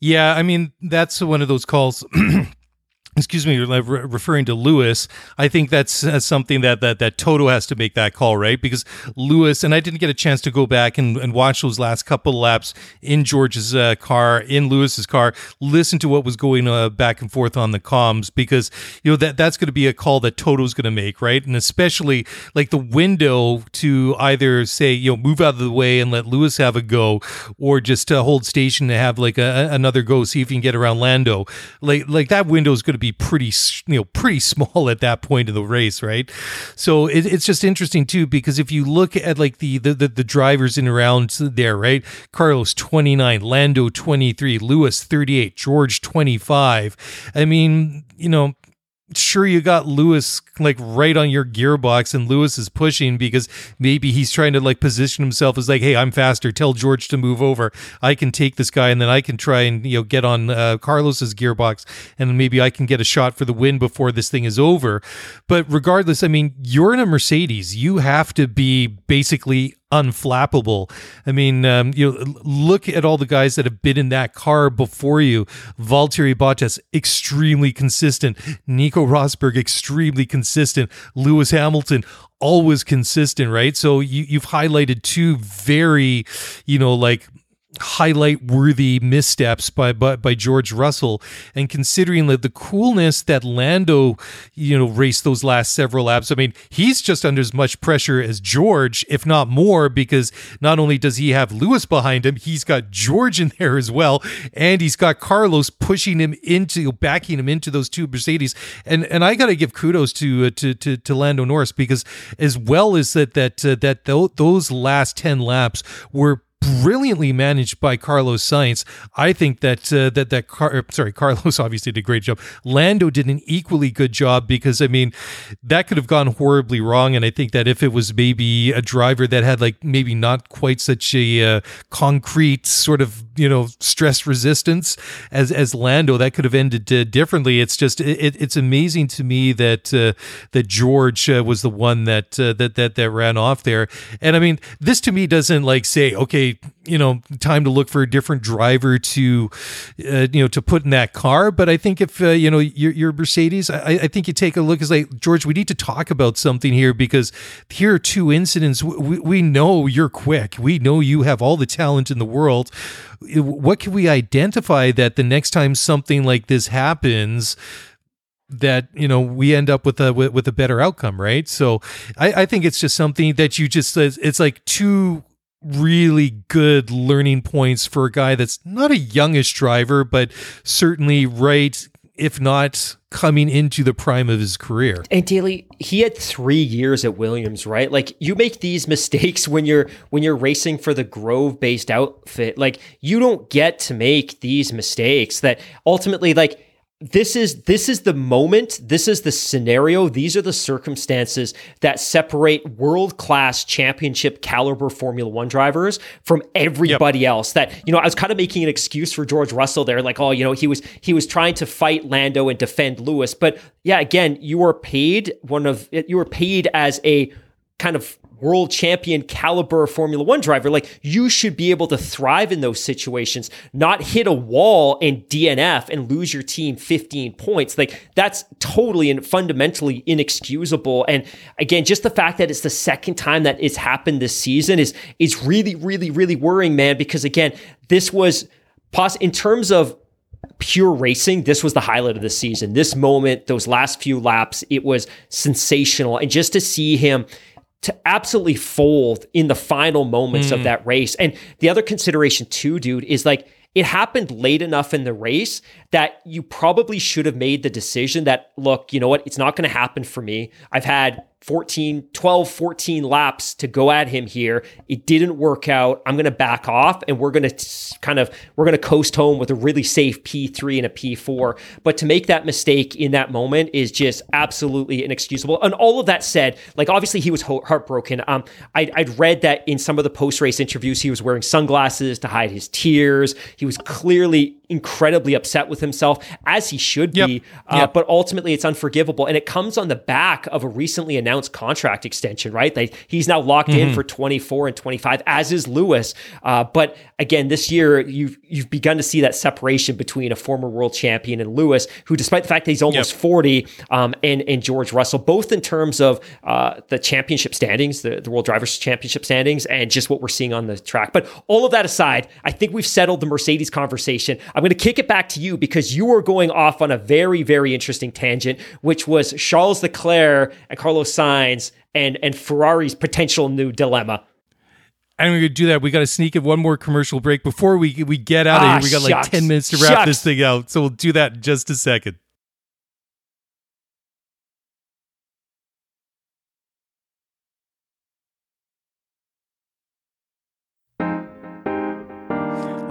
Yeah, I mean that's one of those calls. excuse me, re- referring to Lewis, I think that's something that, that that Toto has to make that call, right? Because Lewis, and I didn't get a chance to go back and, and watch those last couple of laps in George's uh, car, in Lewis's car, listen to what was going uh, back and forth on the comms, because you know that that's going to be a call that Toto's going to make, right? And especially like the window to either say, you know, move out of the way and let Lewis have a go, or just hold station to have like a, another go, see if you can get around Lando. Like like that window is going to be pretty you know pretty small at that point in the race right? So it, it's just interesting too because if you look at like the, the the, the drivers in around there right? Carlos 29 lando 23 lewis 38 george 25 i mean you know sure you got Lewis like right on your gearbox and Lewis is pushing because maybe he's trying to like position himself as like hey I'm faster. Tell George to move over. I can take this guy and then I can try and you know get on uh, Carlos's gearbox and maybe I can get a shot for the win before this thing is over. But regardless I mean you're in a Mercedes. You have to be basically unflappable. I mean, um, you know, look at all the guys that have been in that car before you. Valtteri Bottas, extremely consistent. Nico Rosberg, extremely consistent. Lewis Hamilton, always consistent, right? So you, you've highlighted two very, you know, like highlight worthy missteps by, by by George Russell. And considering that the coolness that Lando you know raced those last several laps I mean he's just under as much pressure as George if not more because not only does he have Lewis behind him he's got George in there as well. And he's got Carlos pushing him into backing him into those two Mercedes. And and I got to give kudos to, uh, to to to Lando Norris because as well as that that uh, that th- those last 10 laps were brilliantly managed by Carlos Sainz. I think that uh, that that Car- sorry, Carlos obviously did a great job. Lando did an equally good job because I mean that could have gone horribly wrong, and I think that if it was maybe a driver that had like maybe not quite such a uh, concrete sort of you know stress resistance as as Lando, that could have ended uh, differently. It's just it, it's amazing to me that uh, that George uh, was the one that uh, that that that ran off there, and I mean this to me doesn't like say okay you know time to look for a different driver to uh, you know to put in that car, but I think if uh, you know your, your Mercedes, I, I think you take a look as like George, we need to talk about something here because here are two incidents. We, we know you're quick. We know you have all the talent in the world what can we identify that the next time something like this happens that you know we end up with a with, with a better outcome right so I, I think it's just something that you just it's like two really good learning points for a guy that's not a youngish driver but certainly right if not coming into the prime of his career. And Daly, he had three years at Williams, right? Like you make these mistakes when you're when you're racing for the Grove based outfit. Like you don't get to make these mistakes that ultimately like this is this is the moment this is the scenario these are the circumstances that separate world-class championship caliber formula 1 drivers from everybody yep. else that you know I was kind of making an excuse for George Russell there like oh you know he was he was trying to fight Lando and defend Lewis but yeah again you were paid one of you were paid as a kind of world champion caliber Formula One driver, like you should be able to thrive in those situations, not hit a wall and DNF and lose your team 15 points. Like that's totally and fundamentally inexcusable. And again, just the fact that it's the second time that it's happened this season is is really, really, really worrying, man. Because again, this was pos- in terms of pure racing, this was the highlight of the season. This moment, those last few laps, it was sensational. And just to see him to absolutely fold in the final moments mm. of that race. And the other consideration too, dude, is like it happened late enough in the race that you probably should have made the decision that look, you know what, it's not going to happen for me. I've had 14, 12, 14 laps to go at him here. It didn't work out. I'm going to back off and we're going to kind of, we're going to coast home with a really safe P3 and a P4. But to make that mistake in that moment is just absolutely inexcusable. And all of that said, like obviously he was heartbroken. Um, I'd, I'd read that in some of the post race interviews, he was wearing sunglasses to hide his tears. He was clearly incredibly upset with himself, as he should be. Yep. Uh, yep. But ultimately, it's unforgivable. And it comes on the back of a recently announced contract extension, right? He's now locked mm-hmm. in for 24 and 25, as is Lewis. Uh, but again, this year, you've, you've begun to see that separation between a former world champion and Lewis, who, despite the fact that he's almost yep. 40, um, and, and George Russell, both in terms of uh, the championship standings, the, the World Drivers' Championship standings, and just what we're seeing on the track. But all of that aside, I think we've settled the Mercedes conversation. I'm going to kick it back to you because you were going off on a very, very interesting tangent, which was Charles Leclerc and Carlos Sainz and, and Ferrari's potential new dilemma. And we're gonna do that. We got to sneak in one more commercial break before we we get out of ah, here. We got like ten minutes to wrap shucks. this thing out, so we'll do that in just a second.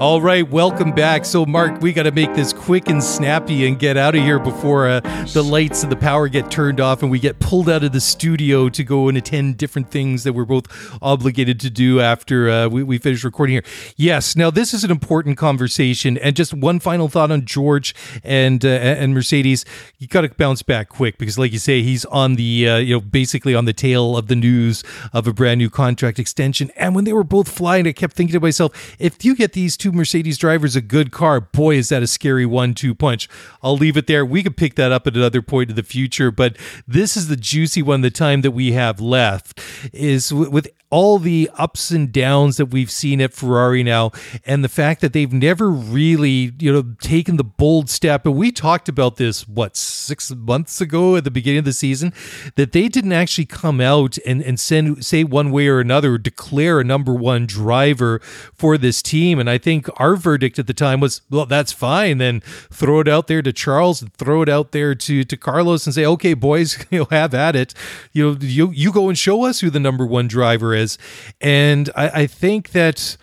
All right, welcome back. So, Mark, we got to make this quick and snappy and get out of here before uh, the lights and the power get turned off and we get pulled out of the studio to go and attend different things that we're both obligated to do after uh, we, we finish recording here. Yes, now this is an important conversation. And just one final thought on George and uh, and Mercedes. You got to bounce back quick because, like you say, he's on the uh, you know basically on the tail of the news of a brand new contract extension. And when they were both flying, I kept thinking to myself, if you get these two two Mercedes drivers a good car, boy, is that a scary one two punch. I'll leave it there. We could pick that up at another point in the future, but this is the juicy one. The time that we have left is with all the ups and downs that we've seen at Ferrari now, and the fact that they've never really, you know, taken the bold step. And we talked about this, what, six months ago at the beginning of the season, that they didn't actually come out and, and send, say one way or another, declare a number one driver for this team. And I think our verdict at the time was, well, that's fine. Then throw it out there to Charles and throw it out there to, to Carlos and say, okay, boys, you'll have at it. You know, you, you go and show us who the number one driver is is. And I, I think that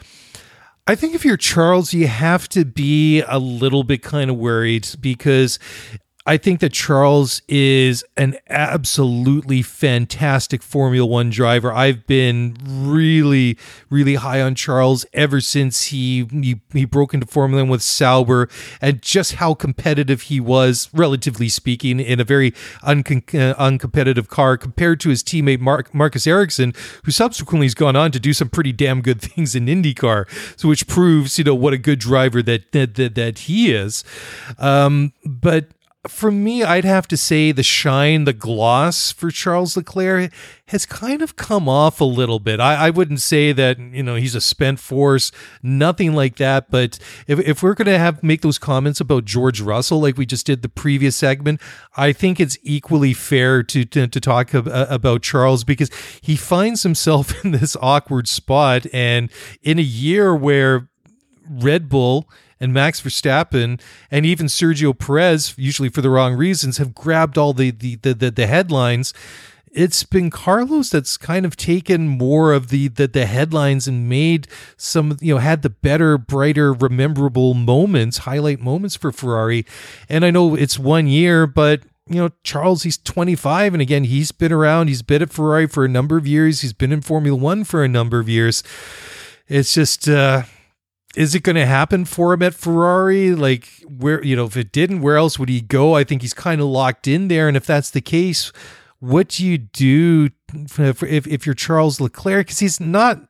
I think if you're Charles, you have to be a little bit kind of worried because I think that Charles is an absolutely fantastic Formula One driver. I've been really, really high on Charles ever since he he, he broke into Formula One with Sauber, and just how competitive he was, relatively speaking, in a very uh, uncompetitive car compared to his teammate Mark, Marcus Ericsson, who subsequently has gone on to do some pretty damn good things in IndyCar. So, which proves you know what a good driver that that that, that he is. Um, but for me, I'd have to say the shine, the gloss for Charles Leclerc has kind of come off a little bit. I, I wouldn't say that, you know, he's a spent force, nothing like that. But if, if we're to have make those comments about George Russell, like we just did the previous segment, I think it's equally fair to, to, to talk ab- uh, about Charles because he finds himself in this awkward spot. And in a year where Red Bull and Max Verstappen and even Sergio Perez, usually for the wrong reasons, have grabbed all the the the, the, the headlines. It's been Carlos that's kind of taken more of the, the the headlines and made some you know had the better, brighter, rememberable moments, highlight moments for Ferrari. And I know it's one year, but you know, Charles, he's 25. And again, he's been around. He's been at Ferrari for a number of years. He's been in Formula One for a number of years. It's just, uh, is it going to happen for him at Ferrari? Like, where, you know, if it didn't, where else would he go? I think he's kind of locked in there. And if that's the case, what do you do if, if, you're Charles Leclerc? Because he's not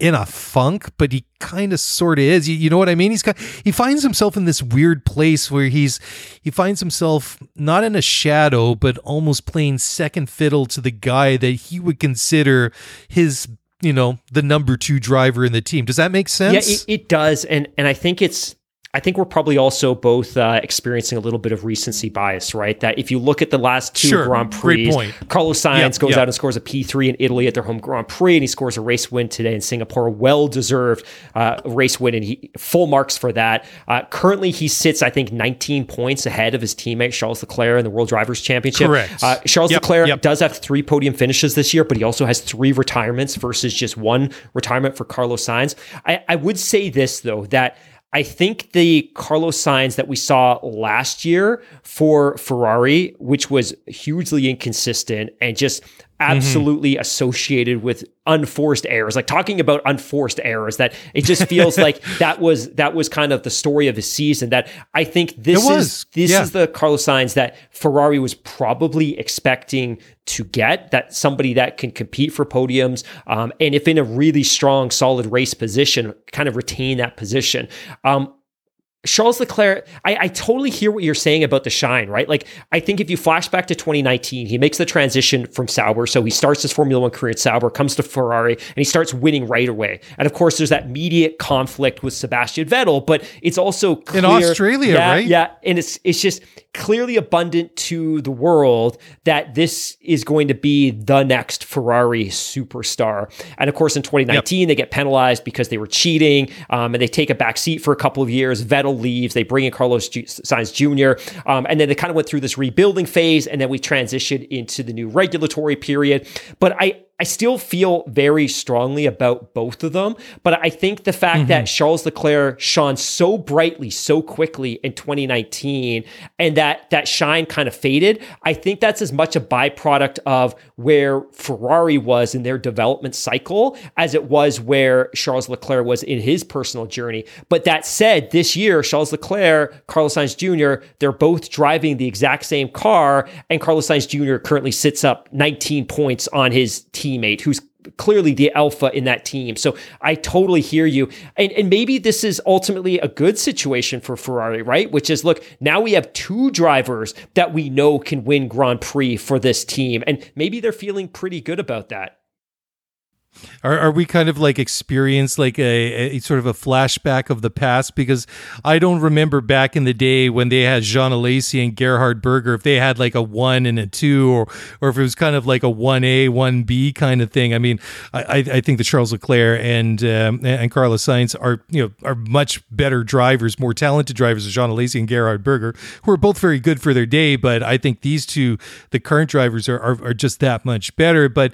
in a funk, but he kind of sort of is. You, you, know what I mean? He's got he finds himself in this weird place where he's he finds himself not in a shadow, but almost playing second fiddle to the guy that he would consider his you know the number two driver in the team. Does that make sense? Yeah, it, it does, and and I think it's I think we're probably also both uh, experiencing a little bit of recency bias, right? That if you look at the last two sure. Grand Prix, Carlos Sainz yep, goes yep. out and scores a P3 in Italy at their home Grand Prix, and he scores a race win today in Singapore. Well deserved uh, race win, and he full marks for that. Uh, currently, he sits, I think, 19 points ahead of his teammate Charles Leclerc in the World Drivers' Championship. Correct. Uh, Charles yep, Leclerc does have three podium finishes this year, but he also has three retirements versus just one retirement for Carlos Sainz. I, I would say this though that I think the Carlos Sainz that we saw last year for Ferrari, which was hugely inconsistent and just absolutely mm-hmm. associated with unforced errors like talking about unforced errors that it just feels like that was that was kind of the story of his season that i think this is this yeah. is the carlos Sainz that ferrari was probably expecting to get that somebody that can compete for podiums um, and if in a really strong solid race position kind of retain that position um, Charles Leclerc, I, I, totally hear what you're saying about the shine, right? Like, I think if you flash back to 2019, he makes the transition from Sauber. So he starts his Formula One career at Sauber, comes to Ferrari, and he starts winning right away. And of course, there's that immediate conflict with Sebastian Vettel, but it's also clear, in Australia, yeah, right? Yeah. And it's, it's just clearly abundant to the world that this is going to be the next Ferrari superstar. And of course, in 2019, yep. they get penalized because they were cheating um, and they take a back seat for a couple of years. Vettel leaves. They bring in Carlos Sainz Jr. Um, and then they kind of went through this rebuilding phase, and then we transitioned into the new regulatory period. But I, I still feel very strongly about both of them, but I think the fact mm-hmm. that Charles Leclerc shone so brightly so quickly in 2019 and that that shine kind of faded, I think that's as much a byproduct of where Ferrari was in their development cycle as it was where Charles Leclerc was in his personal journey. But that said, this year Charles Leclerc, Carlos Sainz Jr., they're both driving the exact same car and Carlos Sainz Jr. currently sits up 19 points on his team teammate who's clearly the alpha in that team. So I totally hear you. And, and maybe this is ultimately a good situation for Ferrari, right? Which is look, now we have two drivers that we know can win Grand Prix for this team. And maybe they're feeling pretty good about that. Are, are we kind of like experience like a, a, sort of a flashback of the past? Because I don't remember back in the day when they had Jean Alesi and Gerhard Berger, if they had like a one and a two, or or if it was kind of like a one A, one B kind of thing. I mean, I, I think that Charles Leclerc and um, and Carlos Sainz are you know are much better drivers, more talented drivers than Jean Alesi and Gerhard Berger, who are both very good for their day. But I think these two, the current drivers, are are, are just that much better. But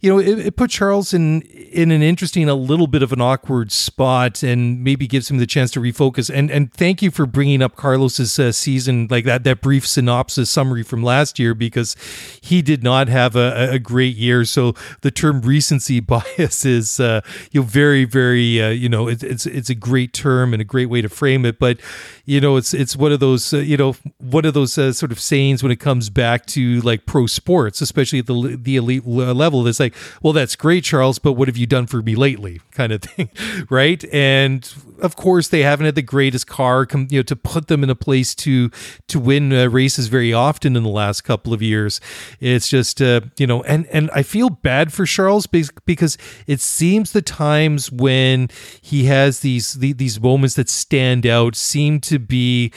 you know, it, it put Charles in in an interesting, a little bit of an awkward spot, and maybe gives him the chance to refocus. And and thank you for bringing up Carlos's uh, season, like that that brief synopsis summary from last year, because he did not have a, a great year. So the term recency bias is uh, you know very very uh, you know it, it's it's a great term and a great way to frame it, but you know it's it's one of those uh, you know one of those uh, sort of sayings when it comes back to like pro sports, especially at the the elite level. It's like, well, that's great, Charles, but what have you done for me lately, kind of thing, right? And of course, they haven't had the greatest car, you know, to put them in a place to to win uh, races very often in the last couple of years. It's just, uh, you know, and and I feel bad for Charles because it seems the times when he has these these moments that stand out seem to be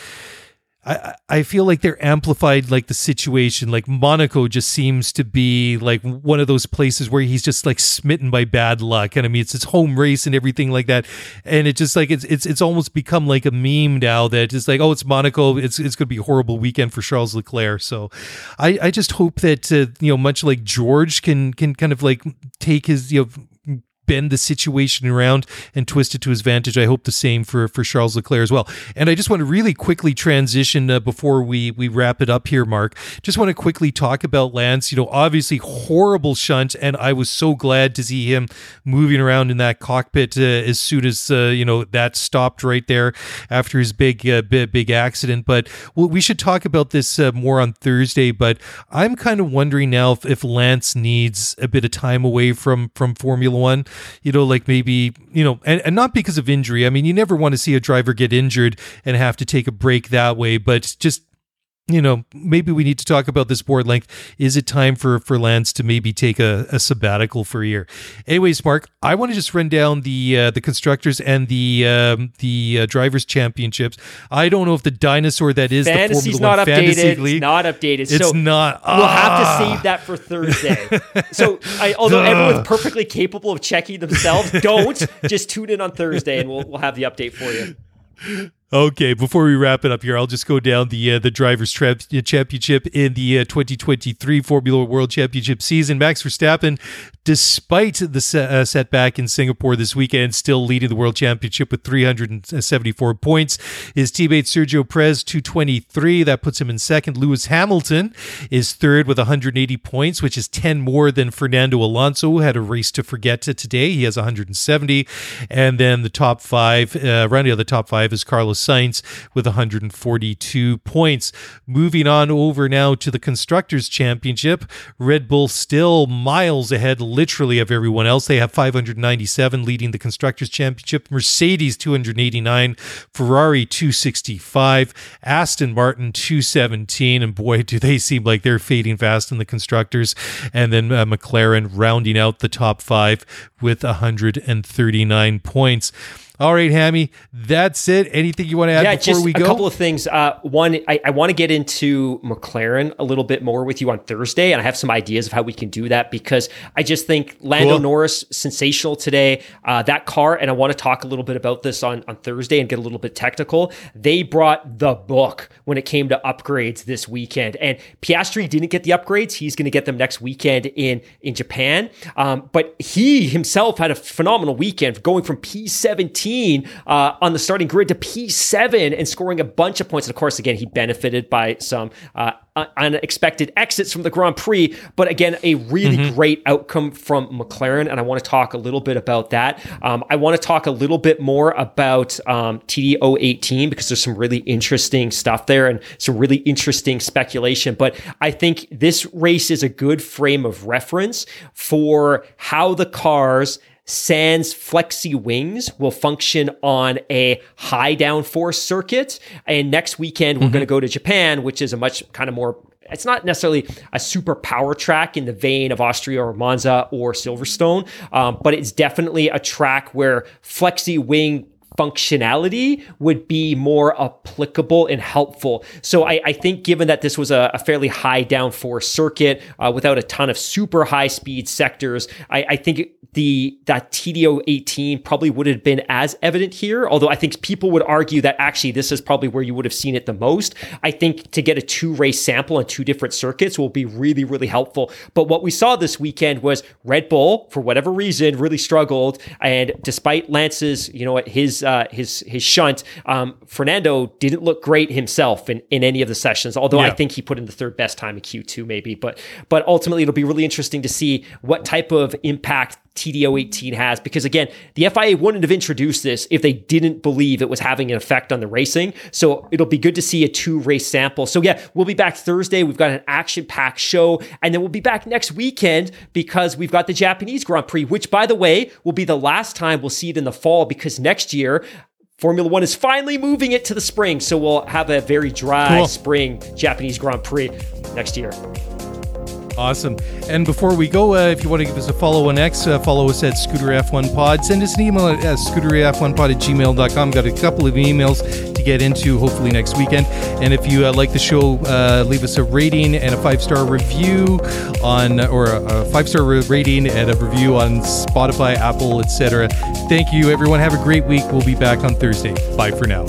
I, I feel like they're amplified like the situation. Like monaco just seems to be like one of those places where he's just like smitten by bad luck. And i mean it's his home race and everything like that. And it just like it's it's it's almost become like a meme now that it's like oh it's monaco. It's it's going to be a horrible weekend for charles leclerc. So i i just hope that uh, you know much like george can can kind of like take his you know bend the situation around and twist it to his advantage. I hope the same for for Charles Leclerc as well. And I just want to really quickly transition uh, before we we wrap it up here, Mark. Just want to quickly talk about Lance. You know, obviously horrible shunt, and I was so glad to see him moving around in that cockpit uh, as soon as uh, you know that stopped right there after his big uh, big, big accident. But well, we should talk about this uh, more on Thursday. But I'm kind of wondering now if, if Lance needs a bit of time away from from Formula One you know, like maybe, you know, and, and not because of injury. I mean, you never want to see a driver get injured and have to take a break that way, but just you know, maybe we need to talk about this board length. Is it time for for Lance to maybe take a, a sabbatical for a year? Anyways, Mark, I want to just run down the uh, the constructors and the um, the uh, drivers championships. I don't know if the dinosaur that is fantasy's the not One updated. Fantasy League, it's not updated. It's so not. We'll have to ah. save that for Thursday. so, I, although everyone's perfectly capable of checking themselves, don't just tune in on Thursday, and we'll we'll have the update for you. Okay, before we wrap it up here, I'll just go down the uh, the drivers' tra- championship in the uh, 2023 Formula World Championship season. Max Verstappen, despite the se- uh, setback in Singapore this weekend, still leading the World Championship with 374 points. His teammate Sergio Perez 223, that puts him in second. Lewis Hamilton is third with 180 points, which is 10 more than Fernando Alonso, who had a race to forget today. He has 170, and then the top five, uh, rounding out the top five is Carlos Sainz with 142 points. Moving on over now to the Constructors' Championship, Red Bull still miles ahead, literally, of everyone else. They have 597 leading the Constructors' Championship, Mercedes 289, Ferrari 265, Aston Martin 217, and boy, do they seem like they're fading fast in the Constructors. And then uh, McLaren rounding out the top five with 139 points. All right, Hammy, that's it. Anything you want to add yeah, before we go? A couple of things. Uh, one, I, I want to get into McLaren a little bit more with you on Thursday, and I have some ideas of how we can do that because I just think Lando cool. Norris sensational today. Uh, that car, and I want to talk a little bit about this on on Thursday and get a little bit technical. They brought the book when it came to upgrades this weekend, and Piastri didn't get the upgrades. He's going to get them next weekend in in Japan. Um, but he himself had a phenomenal weekend, going from P seventeen uh, on the starting grid to P7 and scoring a bunch of points. And of course, again, he benefited by some uh, unexpected exits from the Grand Prix, but again, a really mm-hmm. great outcome from McLaren. And I want to talk a little bit about that. Um, I want to talk a little bit more about um, TD018 because there's some really interesting stuff there and some really interesting speculation. But I think this race is a good frame of reference for how the cars Sans Flexi Wings will function on a high downforce circuit. And next weekend, we're mm-hmm. going to go to Japan, which is a much kind of more it's not necessarily a super power track in the vein of Austria or Monza or Silverstone, um, but it's definitely a track where flexi wing functionality would be more applicable and helpful. So I, I think given that this was a, a fairly high downforce circuit uh, without a ton of super high speed sectors, I, I think the that TD018 probably would have been as evident here. Although I think people would argue that actually this is probably where you would have seen it the most. I think to get a two race sample on two different circuits will be really, really helpful. But what we saw this weekend was Red Bull, for whatever reason, really struggled. And despite Lance's, you know, his uh, his his shunt, um, Fernando didn't look great himself in, in any of the sessions. Although yeah. I think he put in the third best time in Q2, maybe. But but ultimately, it'll be really interesting to see what type of impact TD018 has because again, the FIA wouldn't have introduced this if they didn't believe it was having an effect on the racing. So it'll be good to see a two race sample. So yeah, we'll be back Thursday. We've got an action packed show and then we'll be back next weekend because we've got the Japanese Grand Prix, which by the way, will be the last time we'll see it in the fall because next year Formula One is finally moving it to the spring. So we'll have a very dry cool. spring Japanese Grand Prix next year. Awesome. And before we go, uh, if you want to give us a follow on X, uh, follow us at Scuderia F1 Pod. Send us an email at uh, scuderiaf1pod at gmail.com. Got a couple of emails to get into hopefully next weekend. And if you uh, like the show, uh, leave us a rating and a five star review on, or a five star rating and a review on Spotify, Apple, etc. Thank you, everyone. Have a great week. We'll be back on Thursday. Bye for now.